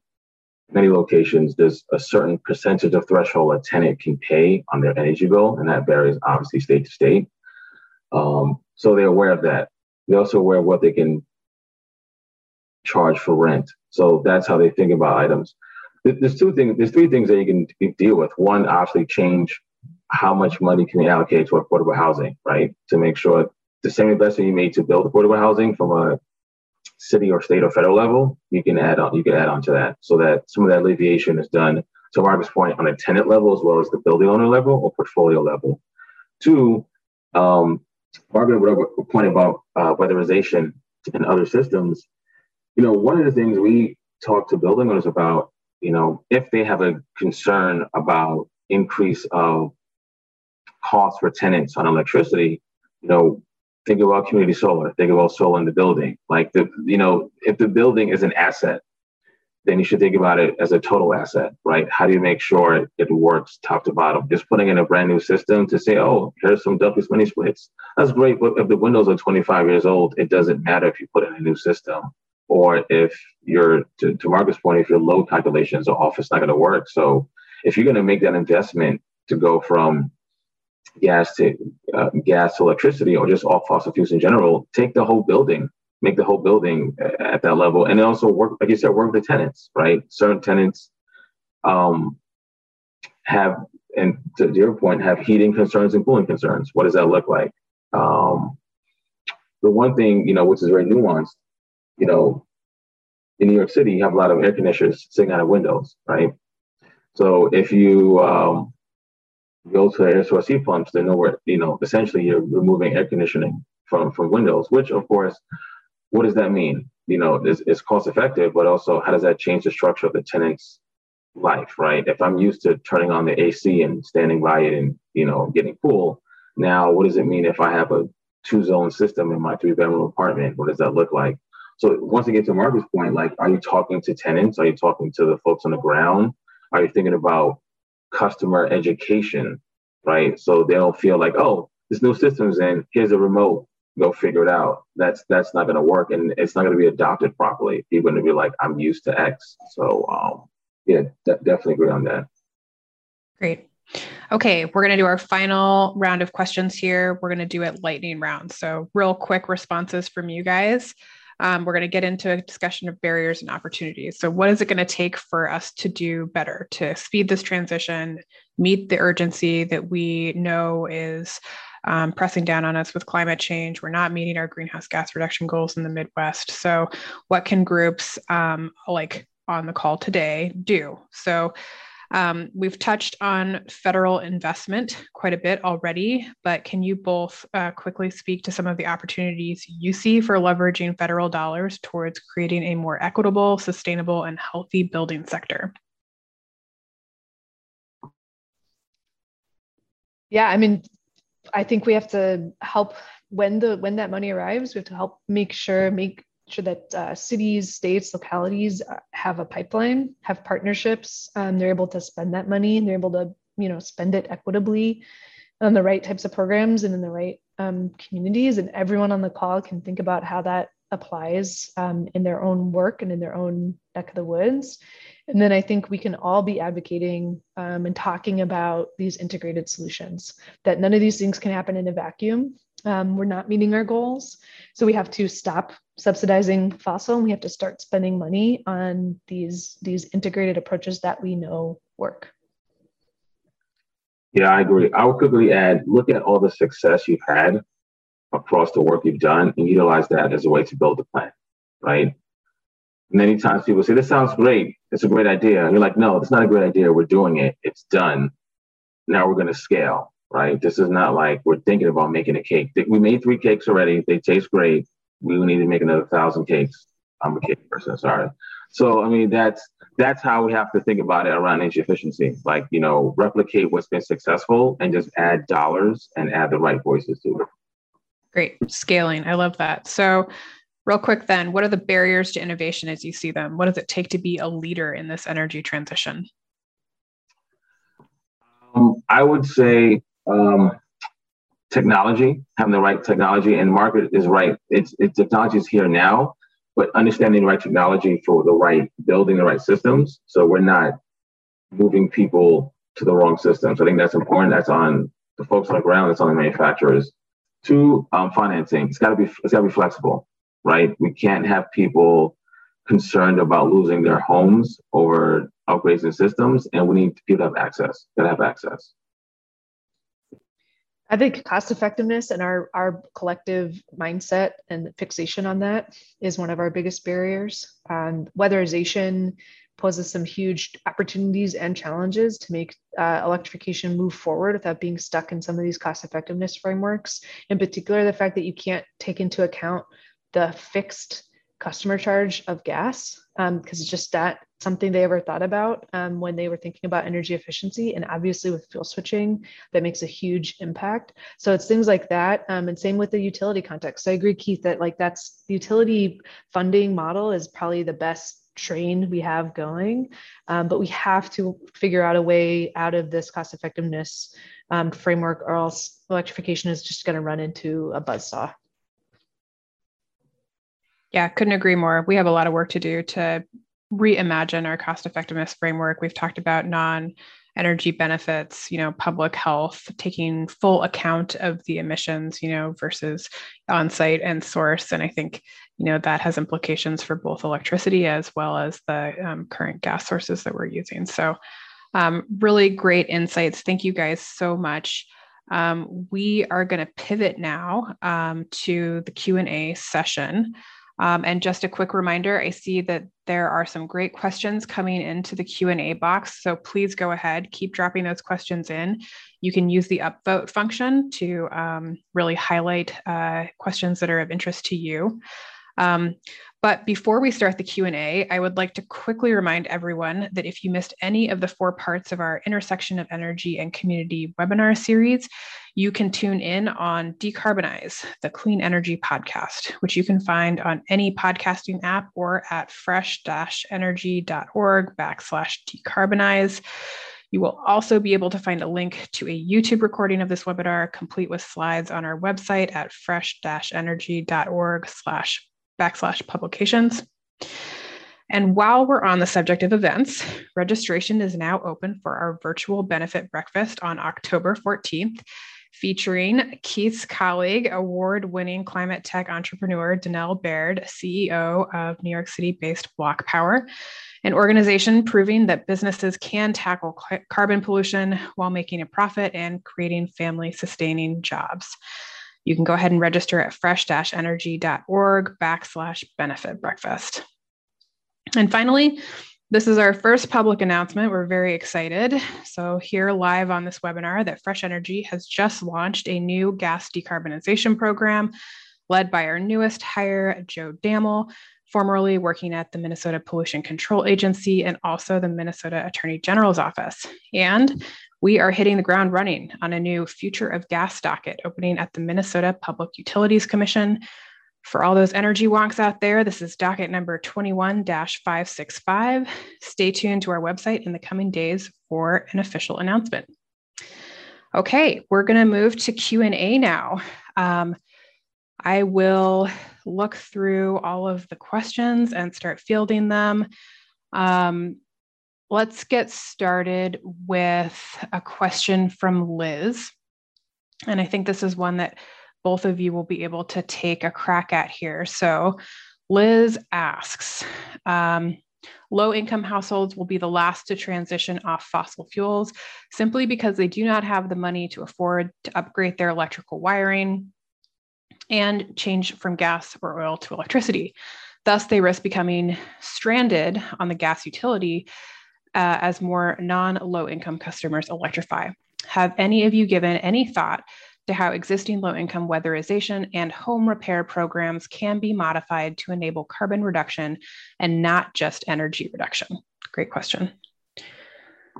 many locations, there's a certain percentage of threshold a tenant can pay on their energy bill, and that varies obviously state to state. Um, so they're aware of that. They're also aware of what they can charge for rent. So that's how they think about items. There's two things. There's three things that you can deal with. One, obviously, change how much money can you allocate to affordable housing, right? To make sure the same investment you made to build affordable housing from a city or state or federal level, you can add on you can add on to that so that some of that alleviation is done to Marcus' point, on a tenant level as well as the building owner level or portfolio level. Two, um, Margaret, whatever point about uh, weatherization and other systems, you know, one of the things we talk to building owners about, you know, if they have a concern about increase of costs for tenants on electricity, you know, think about community solar, think about solar in the building. Like the, you know, if the building is an asset, then you should think about it as a total asset, right? How do you make sure it works top to bottom? Just putting in a brand new system to say, oh, here's some Duffy's mini splits. That's great, but if the windows are 25 years old, it doesn't matter if you put in a new system or if you're, to, to Marcus' point, if your load calculations are off, it's not going to work. So if you're going to make that investment to go from gas to uh, gas to electricity or just all fossil fuels in general, take the whole building make the whole building at that level. And also work like you said work with the tenants right? Certain tenants um, have and to your point have heating concerns and cooling concerns. What does that look like? Um, the one thing you know which is very nuanced you know in new york city you have a lot of air conditioners sitting out of windows right so if you um, go to air source heat pumps they're nowhere you know essentially you're removing air conditioning from from windows which of course what does that mean? You know, it's, it's cost effective, but also how does that change the structure of the tenant's life, right? If I'm used to turning on the AC and standing by it and, you know, getting cool, now what does it mean if I have a two zone system in my three bedroom apartment? What does that look like? So once again, to Marcus' point, like, are you talking to tenants? Are you talking to the folks on the ground? Are you thinking about customer education, right? So they don't feel like, oh, this new system's in, here's a remote, go figure it out. That's that's not going to work, and it's not going to be adopted properly. You're going to be like, I'm used to X. So um, yeah, de- definitely agree on that. Great. Okay, we're going to do our final round of questions here. We're going to do it lightning round. So, real quick responses from you guys. Um, we're going to get into a discussion of barriers and opportunities. So, what is it going to take for us to do better to speed this transition, meet the urgency that we know is um, pressing down on us with climate change. We're not meeting our greenhouse gas reduction goals in the Midwest. So, what can groups um, like on the call today do? So, um, we've touched on federal investment quite a bit already, but can you both uh, quickly speak to some of the opportunities you see for leveraging federal dollars towards creating a more equitable, sustainable, and healthy building sector? Yeah, I mean, I think we have to help when the when that money arrives. We have to help make sure make sure that uh, cities, states, localities uh, have a pipeline, have partnerships. Um, they're able to spend that money, and they're able to you know spend it equitably on the right types of programs and in the right um, communities. And everyone on the call can think about how that applies um, in their own work and in their own neck of the woods. And then I think we can all be advocating um, and talking about these integrated solutions, that none of these things can happen in a vacuum. Um, we're not meeting our goals. So we have to stop subsidizing fossil and we have to start spending money on these, these integrated approaches that we know work. Yeah, I agree. I would quickly add look at all the success you've had across the work you've done and utilize that as a way to build the plan, right? Many times people say, This sounds great. It's a great idea. And you're like, No, it's not a great idea. We're doing it. It's done. Now we're going to scale, right? This is not like we're thinking about making a cake. We made three cakes already. They taste great. We need to make another thousand cakes. I'm a cake person, sorry. So, I mean, that's that's how we have to think about it around energy efficiency. Like, you know, replicate what's been successful and just add dollars and add the right voices to it. Great. Scaling. I love that. So, real quick then, what are the barriers to innovation as you see them? What does it take to be a leader in this energy transition? Um, I would say um, technology, having the right technology, and market is right. It's, it's technology is here now, but understanding the right technology for the right building the right systems. So we're not moving people to the wrong systems. I think that's important. That's on the folks on the ground. That's on the manufacturers. Two, um, financing. It's got to be it's got to be flexible, right? We can't have people concerned about losing their homes over upgrades and systems, and we need people to have access. To have access. I think cost effectiveness and our, our collective mindset and fixation on that is one of our biggest barriers. Um, weatherization poses some huge opportunities and challenges to make uh, electrification move forward without being stuck in some of these cost effectiveness frameworks. In particular, the fact that you can't take into account the fixed customer charge of gas because um, it's just that something they ever thought about um, when they were thinking about energy efficiency and obviously with fuel switching that makes a huge impact. So it's things like that um, and same with the utility context. So i agree keith that like that's the utility funding model is probably the best train we have going um, but we have to figure out a way out of this cost effectiveness um, framework or else electrification is just going to run into a buzzsaw yeah, couldn't agree more. We have a lot of work to do to reimagine our cost effectiveness framework. We've talked about non energy benefits, you know, public health, taking full account of the emissions, you know, versus on site and source. And I think, you know, that has implications for both electricity as well as the um, current gas sources that we're using. So, um, really great insights. Thank you guys so much. Um, we are going to pivot now um, to the Q&A session. Um, and just a quick reminder, I see that there are some great questions coming into the Q&A box. So please go ahead, keep dropping those questions in. You can use the upvote function to um, really highlight uh, questions that are of interest to you. Um, but before we start the Q&A, I would like to quickly remind everyone that if you missed any of the four parts of our Intersection of Energy and Community webinar series, you can tune in on Decarbonize, the Clean Energy Podcast, which you can find on any podcasting app or at fresh-energy.org backslash decarbonize. You will also be able to find a link to a YouTube recording of this webinar, complete with slides on our website at fresh-energy.org slash backslash publications. And while we're on the subject of events, registration is now open for our virtual benefit breakfast on October 14th, featuring Keith's colleague, award winning climate tech entrepreneur Donnel Baird, CEO of New York City based BlocPower, an organization proving that businesses can tackle carbon pollution while making a profit and creating family sustaining jobs. You can go ahead and register at fresh-energy.org backslash benefit breakfast. And finally, this is our first public announcement. We're very excited. So, here live on this webinar, that Fresh Energy has just launched a new gas decarbonization program led by our newest hire, Joe Dammel, formerly working at the Minnesota Pollution Control Agency and also the Minnesota Attorney General's Office. And we are hitting the ground running on a new Future of Gas docket opening at the Minnesota Public Utilities Commission. For all those energy wonks out there, this is docket number 21 565. Stay tuned to our website in the coming days for an official announcement. Okay, we're going to move to Q&A now. Um, I will look through all of the questions and start fielding them. Um, let's get started with a question from Liz. And I think this is one that both of you will be able to take a crack at here. So Liz asks, um, low income households will be the last to transition off fossil fuels simply because they do not have the money to afford to upgrade their electrical wiring and change from gas or oil to electricity. Thus, they risk becoming stranded on the gas utility uh, as more non low income customers electrify. Have any of you given any thought to how existing low income weatherization and home repair programs can be modified to enable carbon reduction and not just energy reduction? Great question.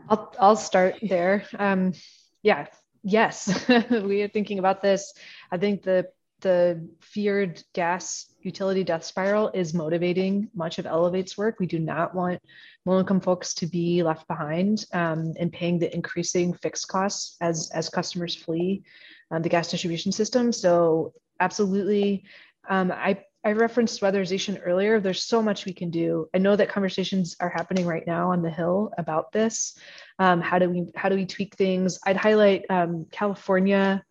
I'll, I'll start there. Um, yeah, yes, we are thinking about this. I think the the feared gas utility death spiral is motivating much of Elevate's work. We do not want low income folks to be left behind um, and paying the increasing fixed costs as, as customers flee um, the gas distribution system. So, absolutely. Um, I, I referenced weatherization earlier. There's so much we can do. I know that conversations are happening right now on the Hill about this. Um, how do we how do we tweak things? I'd highlight um, California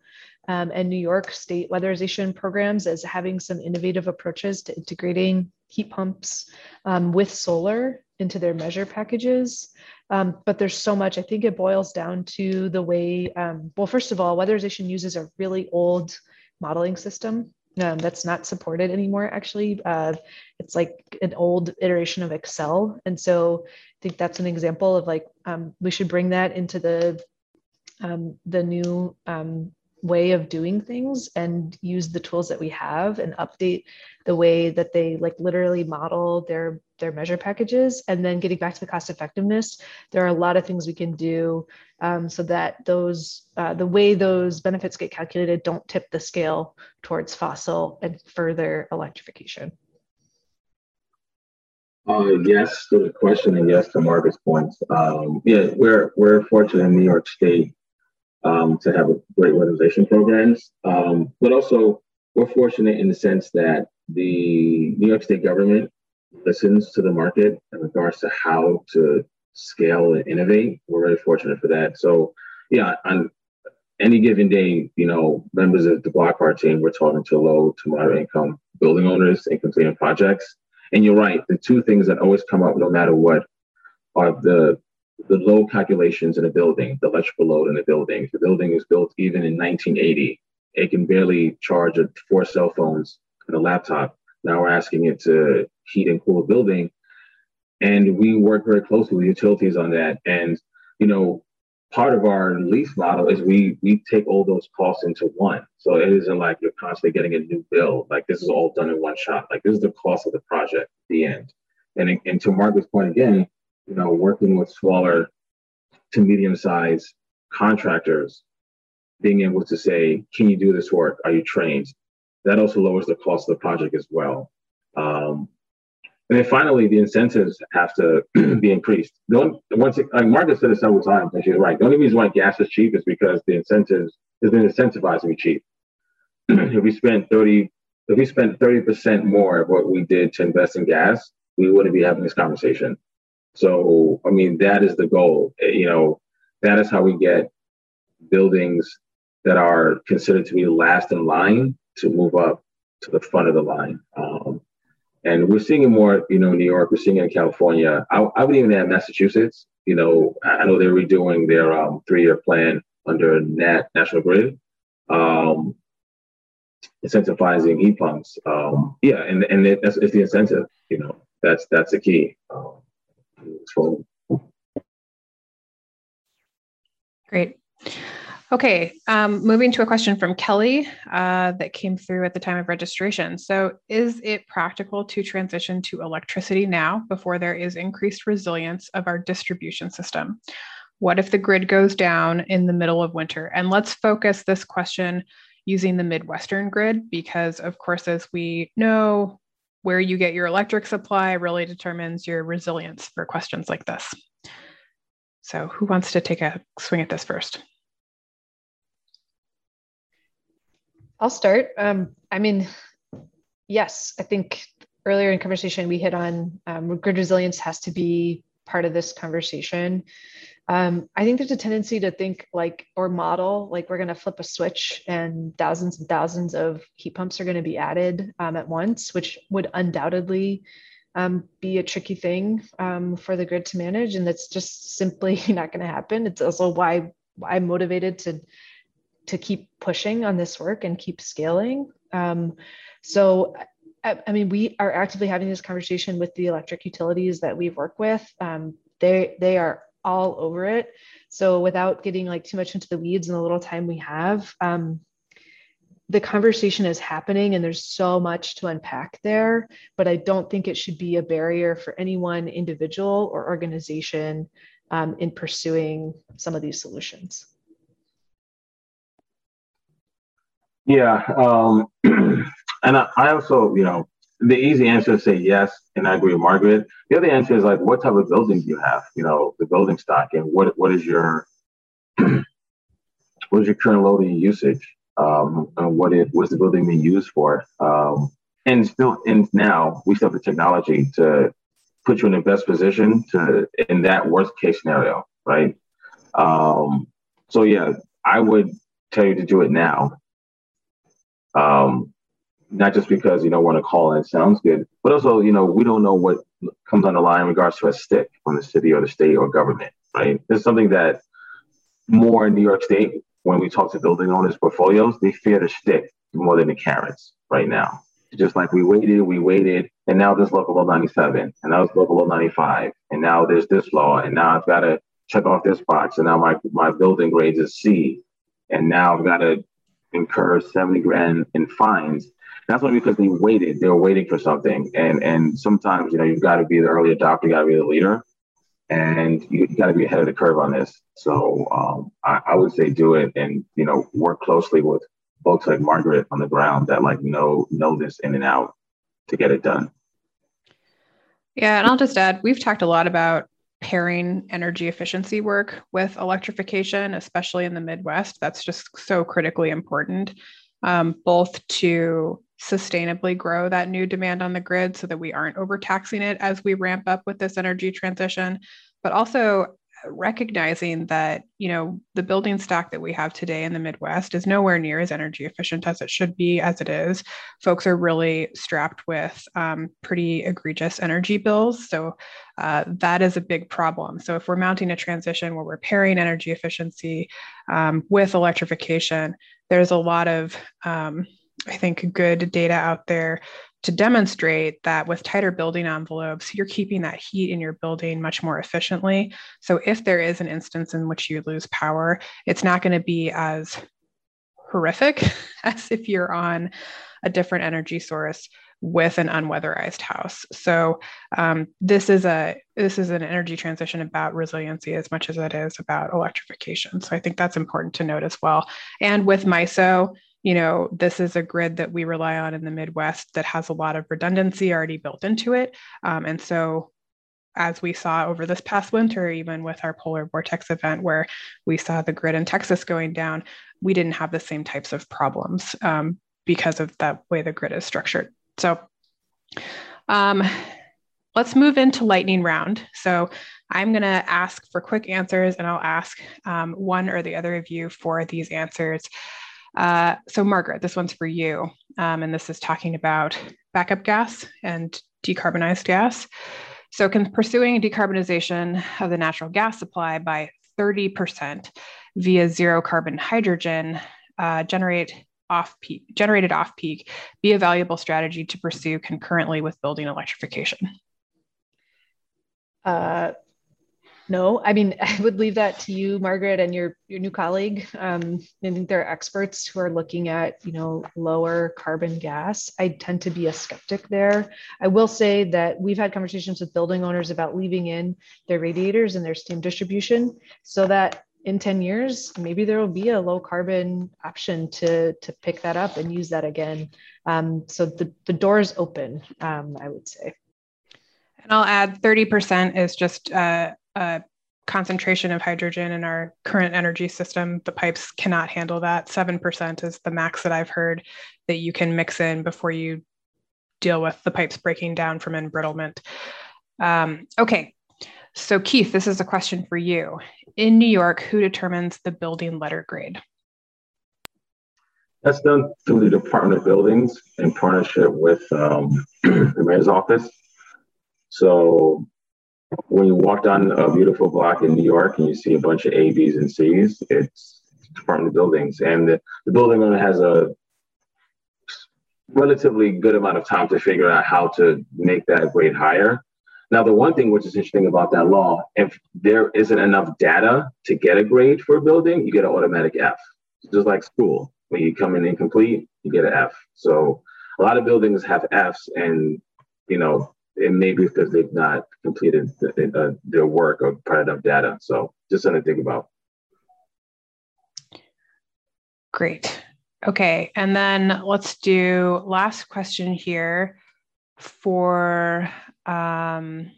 um, and New York state weatherization programs as having some innovative approaches to integrating heat pumps um, with solar into their measure packages. Um, but there's so much, I think it boils down to the way, um, well, first of all, weatherization uses a really old modeling system um, that's not supported anymore actually uh, it's like an old iteration of excel and so i think that's an example of like um, we should bring that into the um, the new um, way of doing things and use the tools that we have and update the way that they like literally model their their measure packages and then getting back to the cost effectiveness there are a lot of things we can do um, so that those uh, the way those benefits get calculated don't tip the scale towards fossil and further electrification uh, yes to the question and yes to Margaret's points. Um, yeah, we're we're fortunate in New York State um, to have a great weatherization programs. Um, but also, we're fortunate in the sense that the New York State government listens to the market in regards to how to scale and innovate. We're very fortunate for that. So, yeah, on any given day, you know, members of the BlocPower team, we're talking to low to moderate income building owners and completing projects. And you're right, the two things that always come up no matter what are the the load calculations in a building, the electrical load in a building. The building was built even in 1980, it can barely charge four cell phones and a laptop. Now we're asking it to heat and cool a building. And we work very closely with utilities on that. And, you know, part of our lease model is we we take all those costs into one. So it isn't like you're constantly getting a new bill. Like this is all done in one shot. Like this is the cost of the project, the end. And, and to Margaret's point again, you know, working with smaller to medium sized contractors, being able to say, can you do this work? Are you trained? That also lowers the cost of the project as well. Um, and then finally, the incentives have to be increased. Don't once it, like Margaret said it several times, and she's right. The only reason why gas is cheap is because the incentives has been incentivized to be cheap. if we spend 30, if we spent 30% more of what we did to invest in gas, we wouldn't be having this conversation. So, I mean, that is the goal. Eh, you know, that is how we get buildings that are considered to be last in line to move up to the front of the line. Um, and we're seeing it more, you know, in New York, we're seeing it in California. I, I would even add Massachusetts. You know, I know they're redoing their um, three-year plan under Nat National Grid, um, incentivizing heat pumps. Um, yeah, and and it, that's it's the incentive. You know, that's that's the key. Um, Great. Okay, um, moving to a question from Kelly uh, that came through at the time of registration. So, is it practical to transition to electricity now before there is increased resilience of our distribution system? What if the grid goes down in the middle of winter? And let's focus this question using the Midwestern grid because, of course, as we know, where you get your electric supply really determines your resilience for questions like this. So who wants to take a swing at this first? I'll start. Um, I mean, yes, I think earlier in conversation we hit on um, grid resilience has to be part of this conversation. Um, I think there's a tendency to think like or model like we're going to flip a switch and thousands and thousands of heat pumps are going to be added um, at once, which would undoubtedly um, be a tricky thing um, for the grid to manage, and that's just simply not going to happen. It's also why I'm motivated to to keep pushing on this work and keep scaling. Um, so I, mean, we are actively having this conversation with the electric utilities that we work with. Um, they they are all over it. So without getting like too much into the weeds in the little time we have, um, the conversation is happening and there's so much to unpack there, but I don't think it should be a barrier for any one individual or organization um, in pursuing some of these solutions. Yeah, um, and I, I also, you know, the easy answer is say yes, and I agree with Margaret. The other answer is like, what type of building do you have? You know, the building stock, and what what is your what is your current loading usage? Um, and what it what's the building being used for? Um, and still, and now we still have the technology to put you in the best position to in that worst case scenario, right? Um, so yeah, I would tell you to do it now. Um, not just because you know want to call and it sounds good, but also you know we don't know what comes on the line in regards to a stick from the city or the state or government, right? It's something that more in New York State when we talk to building owners portfolios, they fear the stick more than the carrots right now. Just like we waited, we waited, and now this local law 97, and now it's local law 95, and now there's this law, and now I've got to check off this box, and now my my building grades is C, and now I've got to incur 70 grand in fines. That's only because they waited. They were waiting for something, and and sometimes you know you've got to be the early adopter, you got to be the leader, and you, you got to be ahead of the curve on this. So um, I, I would say do it, and you know work closely with folks like Margaret on the ground that like know know this in and out to get it done. Yeah, and I'll just add, we've talked a lot about pairing energy efficiency work with electrification, especially in the Midwest. That's just so critically important, um, both to sustainably grow that new demand on the grid so that we aren't overtaxing it as we ramp up with this energy transition, but also recognizing that you know the building stock that we have today in the midwest is nowhere near as energy efficient as it should be as it is. Folks are really strapped with um, pretty egregious energy bills. So uh, that is a big problem so if we're mounting a transition where we're pairing energy efficiency um, with electrification there's a lot of um, i think good data out there to demonstrate that with tighter building envelopes, you're keeping that heat in your building much more efficiently. So if there is an instance in which you lose power, it's not going to be as horrific as if you're on a different energy source with an unweatherized house. So um, this is a this is an energy transition about resiliency as much as it is about electrification. So I think that's important to note as well. And with MISO, you know, this is a grid that we rely on in the Midwest that has a lot of redundancy already built into it. Um, and so, as we saw over this past winter, even with our polar vortex event, where we saw the grid in Texas going down, we didn't have the same types of problems um, because of that way the grid is structured. So, um, let's move into lightning round. So, I'm going to ask for quick answers, and I'll ask um, one or the other of you for these answers. Uh, so, Margaret, this one's for you. Um, and this is talking about backup gas and decarbonized gas. So, can pursuing decarbonization of the natural gas supply by 30% via zero carbon hydrogen uh, generate off peak generated off peak be a valuable strategy to pursue concurrently with building electrification uh, no, I mean, I would leave that to you, Margaret, and your your new colleague. Um, I think there are experts who are looking at, you know, lower carbon gas. I tend to be a skeptic there. I will say that we've had conversations with building owners about leaving in their radiators and their steam distribution, so that in 10 years, maybe there will be a low carbon option to to pick that up and use that again. Um, so the the door is open, um, I would say. And I'll add 30% is just uh, a concentration of hydrogen in our current energy system. The pipes cannot handle that. 7% is the max that I've heard that you can mix in before you deal with the pipes breaking down from embrittlement. Um, okay, so Keith, this is a question for you. In New York, who determines the building letter grade? That's done through the Department of Buildings in partnership with um, the mayor's office. So when you walk down a beautiful block in New York and you see a bunch of A, Bs, and Cs, it's Department of Buildings. And the, the building owner has a relatively good amount of time to figure out how to make that grade higher. Now, the one thing which is interesting about that law, if there isn't enough data to get a grade for a building, you get an automatic F. Just like school, when you come in incomplete, you get an F. So a lot of buildings have Fs, and you know it may be because they've not completed the, uh, their work or provided enough data. So just something to think about. Great. Okay, and then let's do last question here for um,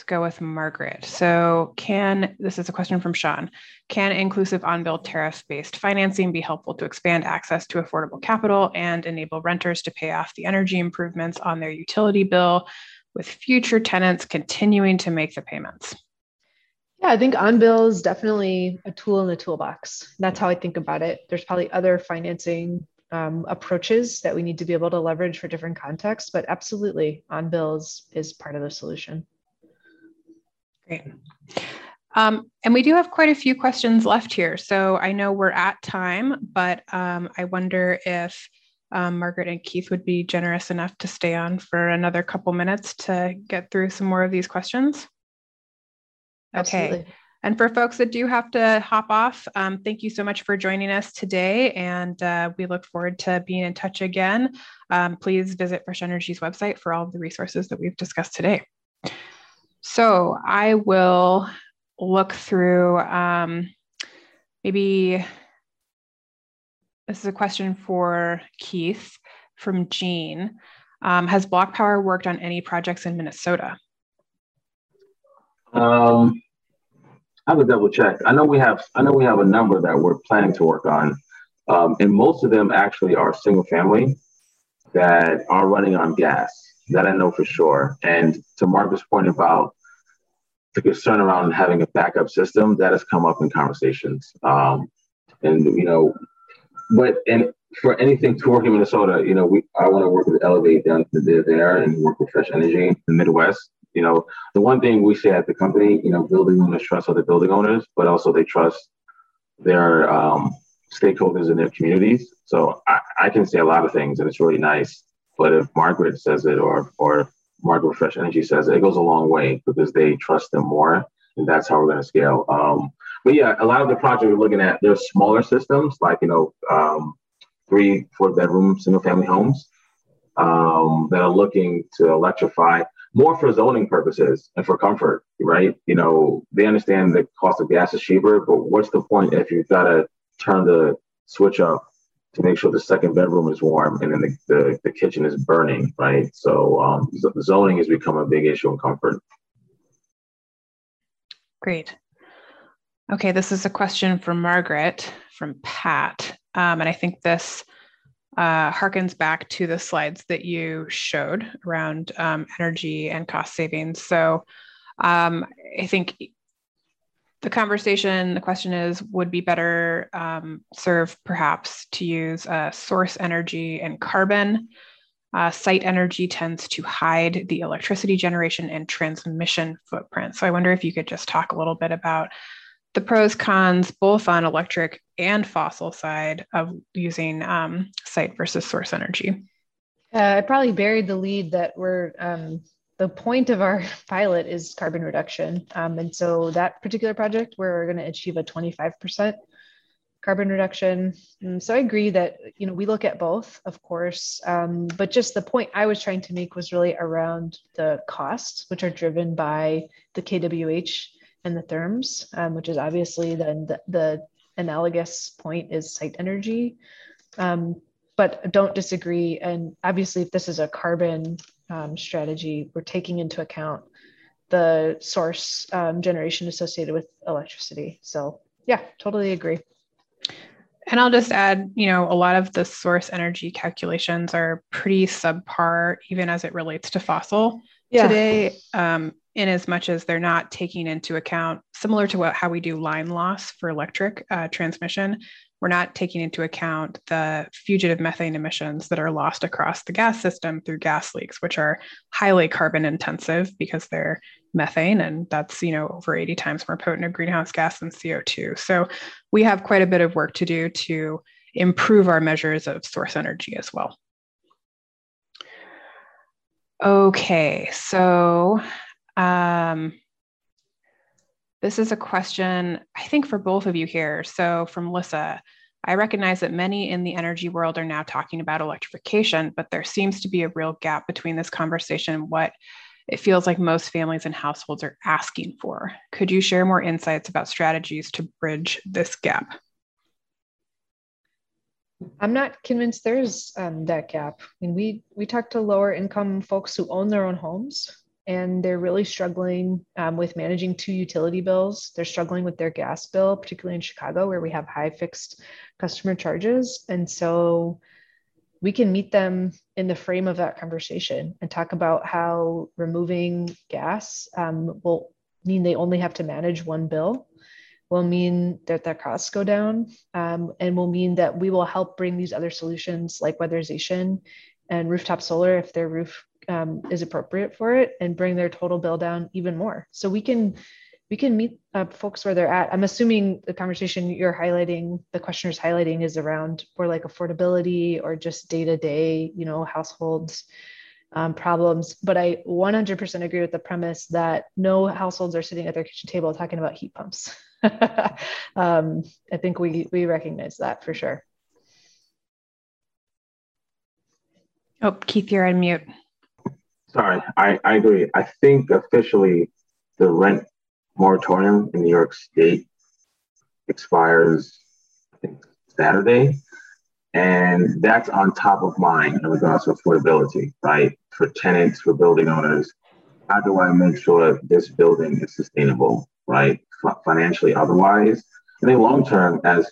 Let's go with Margaret. So, can this is a question from Sean? Can inclusive on bill tariff based financing be helpful to expand access to affordable capital and enable renters to pay off the energy improvements on their utility bill with future tenants continuing to make the payments? Yeah, I think on bill is definitely a tool in the toolbox. That's how I think about it. There's probably other financing um, approaches that we need to be able to leverage for different contexts, but absolutely, on bills is part of the solution. Great. Um, and we do have quite a few questions left here. So I know we're at time, but um, I wonder if um, Margaret and Keith would be generous enough to stay on for another couple minutes to get through some more of these questions. Okay. And for folks that do have to hop off, um, thank you so much for joining us today. And uh, we look forward to being in touch again. Um, please visit Fresh Energy's website for all of the resources that we've discussed today. So I will look through um, maybe this is a question for Keith from Jean. Um, has BlocPower worked on any projects in Minnesota? Um, I to double check. I know we have. I know we have a number that we're planning to work on, um, and most of them actually are single family that are running on gas. That I know for sure. And to Marcus' point about the concern around having a backup system, that has come up in conversations. Um, and you know, but and for anything to work in Minnesota, you know, we I want to work with Elevate down to there and work with Fresh Energy in the Midwest you know, the one thing we say at the company, you know, building owners trust other building owners, but also they trust their um, stakeholders in their communities. So I, I, can say a lot of things and it's really nice. But if Margaret says it or or Margaret Fresh Energy says it, it goes a long way because they trust them more. And that's how we're going to scale. Um, but yeah, a lot of the projects we're looking at, they're smaller systems, like, you know, um, three, four bedroom single family homes um, that are looking to electrify more for zoning purposes and for comfort, right? You know, they understand the cost of gas is cheaper, but what's the point if you've got to turn the switch up to make sure the second bedroom is warm and then the, the, the kitchen is burning, right? So um, zoning has become a big issue in comfort. Great. Okay, this is a question from Margaret from Pat. Um, and I think this uh, harkens back to the slides that you showed around um, energy and cost savings. So um, I think the conversation, the question is, would be better um, served perhaps to use uh, source energy and carbon. Uh, site energy tends to hide the electricity generation and transmission footprint. So I wonder if you could just talk a little bit about the pros cons both on electric and fossil side of using um, site versus source energy. Uh, i probably buried the lead that we're um, the point of our pilot is carbon reduction. Um, and so that particular project we're going to achieve a 25% carbon reduction. And so i agree that you know we look at both of course. Um, but just the point i was trying to make was really around the costs which are driven by the kwh and the therms, um, which is obviously then the, the, analogous point is site energy. Um, but don't disagree. And obviously, if this is a carbon um, strategy, we're taking into account the source um, generation associated with electricity. So, yeah, totally agree. And I'll just add, you know, a lot of the source energy calculations are pretty subpar, even as it relates to fossil yeah. today. Um, in as much as they're not taking into account similar to what how we do line loss for electric uh, transmission we're not taking into account the fugitive methane emissions that are lost across the gas system through gas leaks which are highly carbon intensive because they're methane and that's you know over 80 times more potent a greenhouse gas than co2 so we have quite a bit of work to do to improve our measures of source energy as well. Okay so um, this is a question, I think, for both of you here. So, from Lissa, I recognize that many in the energy world are now talking about electrification, but there seems to be a real gap between this conversation and what it feels like most families and households are asking for. Could you share more insights about strategies to bridge this gap? I'm not convinced there's um, that gap. I mean, we we talk to lower income folks who own their own homes, and they're really struggling um, with managing two utility bills. They're struggling with their gas bill, particularly in Chicago, where we have high fixed customer charges. And so we can meet them in the frame of that conversation and talk about how removing gas um, will mean they only have to manage one bill will mean that their costs go down um, and will mean that we will help bring these other solutions like weatherization and rooftop solar if their roof um, is appropriate for it and bring their total bill down even more. So we can we can meet uh, folks where they're at. I'm assuming the conversation you're highlighting, the questioner's highlighting is around more like affordability or just day to day, you know, households um, problems. But I 100% agree with the premise that no households are sitting at their kitchen table talking about heat pumps. um, I think we we recognize that for sure. Oh, Keith, you're on mute. Sorry, I, I agree. I think officially the rent moratorium in New York State expires, I think, Saturday. And that's on top of mind in regards to affordability, right? For tenants, for building owners. How do I make sure this building is sustainable, right? F- financially, otherwise. And then long term, as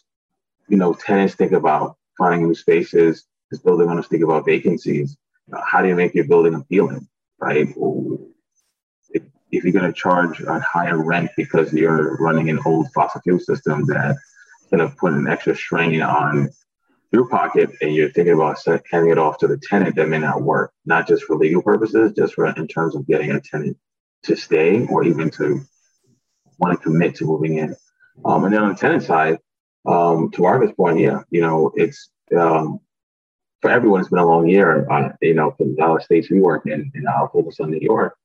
you know, tenants think about finding new spaces, as building owners think about vacancies, how do you make your building appealing, right? if you're going to charge a higher rent because you're running an old fossil fuel system that's going to put an extra strain on your pocket and you're thinking about handing it off to the tenant that may not work, not just for legal purposes, just for in terms of getting a tenant to stay or even to want to commit to moving in. Um, and then on the tenant side, um, to Margaret's point, yeah, you know, it's um, for everyone, it's been a long year. Uh, you know, for the states we work in, and I'll focus on New York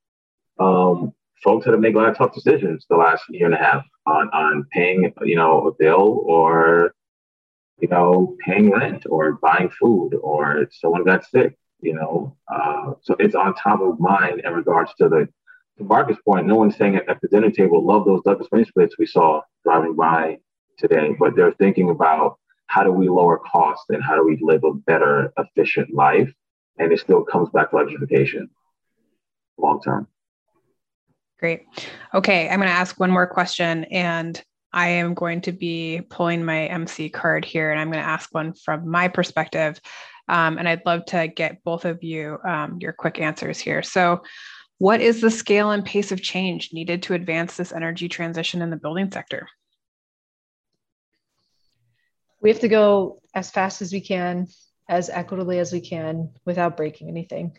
um, folks had to make a lot of tough decisions the last year and a half on on paying you know a bill or you know paying rent or buying food or someone got sick you know uh, so it's on top of mind in regards to the to Marcus' point no one's saying at the dinner table love those ductless Mini splits we saw driving by today but they're thinking about how do we lower costs and how do we live a better efficient life and it still comes back to electrification long term Great. Okay, I'm going to ask one more question, and I am going to be pulling my MC card here, and I'm going to ask one from my perspective. Um, and I'd love to get both of you um, your quick answers here. So, what is the scale and pace of change needed to advance this energy transition in the building sector? We have to go as fast as we can, as equitably as we can, without breaking anything.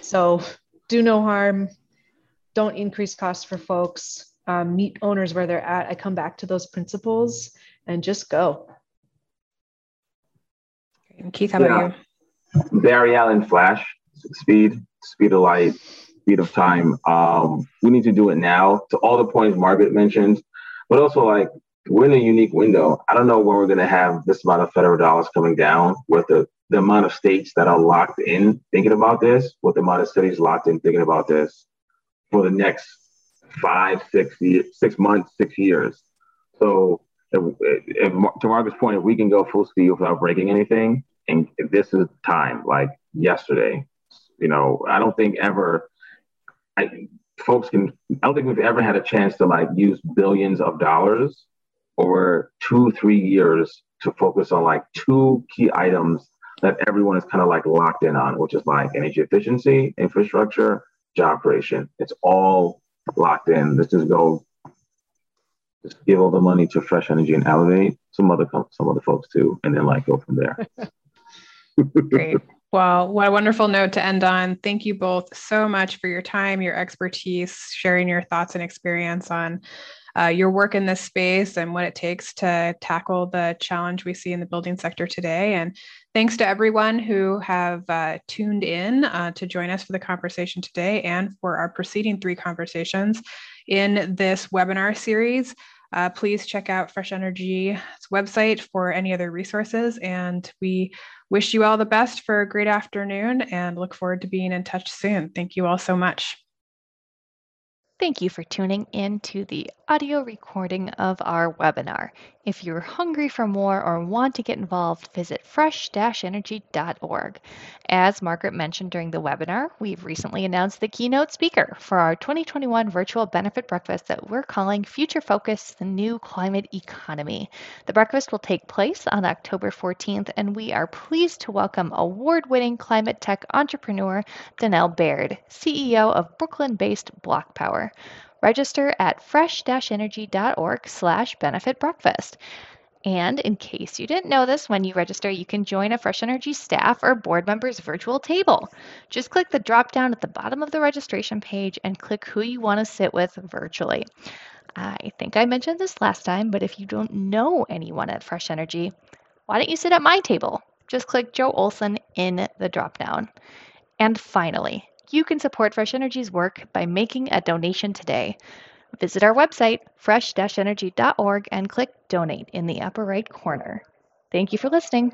So, do no harm, don't increase costs for folks, um, meet owners where they're at. I come back to those principles and just go. And Keith, how about you? Barry Allen Flash, speed, speed of light, speed of time. Um, we need to do it now to all the points Margaret mentioned, but also like we're in a unique window. I don't know when we're going to have this amount of federal dollars coming down with the, the amount of states that are locked in thinking about this, with the amount of cities locked in thinking about this for the next five, six six months, six years. So, if, if, to Margaret's point, if we can go full speed without breaking anything, and this is time, like yesterday, you know, I don't think ever, I, folks can, I don't think we've ever had a chance to like use billions of dollars over two, three years to focus on like two key items that everyone is kind of like locked in on, which is like energy efficiency, infrastructure, job creation. It's all locked in. Let's just go, just give all the money to Fresh Energy and Elevate. Some other some other folks too, and then like go from there. Great. Well, what a wonderful note to end on. Thank you both so much for your time, your expertise, sharing your thoughts and experience on uh, your work in this space and what it takes to tackle the challenge we see in the building sector today. And thanks to everyone who have uh, tuned in uh, to join us for the conversation today and for our preceding three conversations in this webinar series. Uh, please check out Fresh Energy's website for any other resources. And we wish you all the best for a great afternoon and look forward to being in touch soon. Thank you all so much. Thank you for tuning in to the audio recording of our webinar. If you're hungry for more or want to get involved, visit fresh-energy.org. As Margaret mentioned during the webinar, we've recently announced the keynote speaker for our 2021 virtual benefit breakfast that we're calling Future Focus, the New Climate Economy. The breakfast will take place on October 14th, and we are pleased to welcome award-winning climate tech entrepreneur Donnel Baird, CEO of Brooklyn-based BlocPower. Register at fresh-energy.org slash benefit breakfast. And in case you didn't know this, when you register, you can join a Fresh Energy staff or board member's virtual table. Just click the drop down at the bottom of the registration page and click who you want to sit with virtually. I think I mentioned this last time, but if you don't know anyone at Fresh Energy, why don't you sit at my table? Just click Joe Olson in the drop down. And finally, you can support Fresh Energy's work by making a donation today. Visit our website, fresh-energy.org, and click Donate in the upper right corner. Thank you for listening.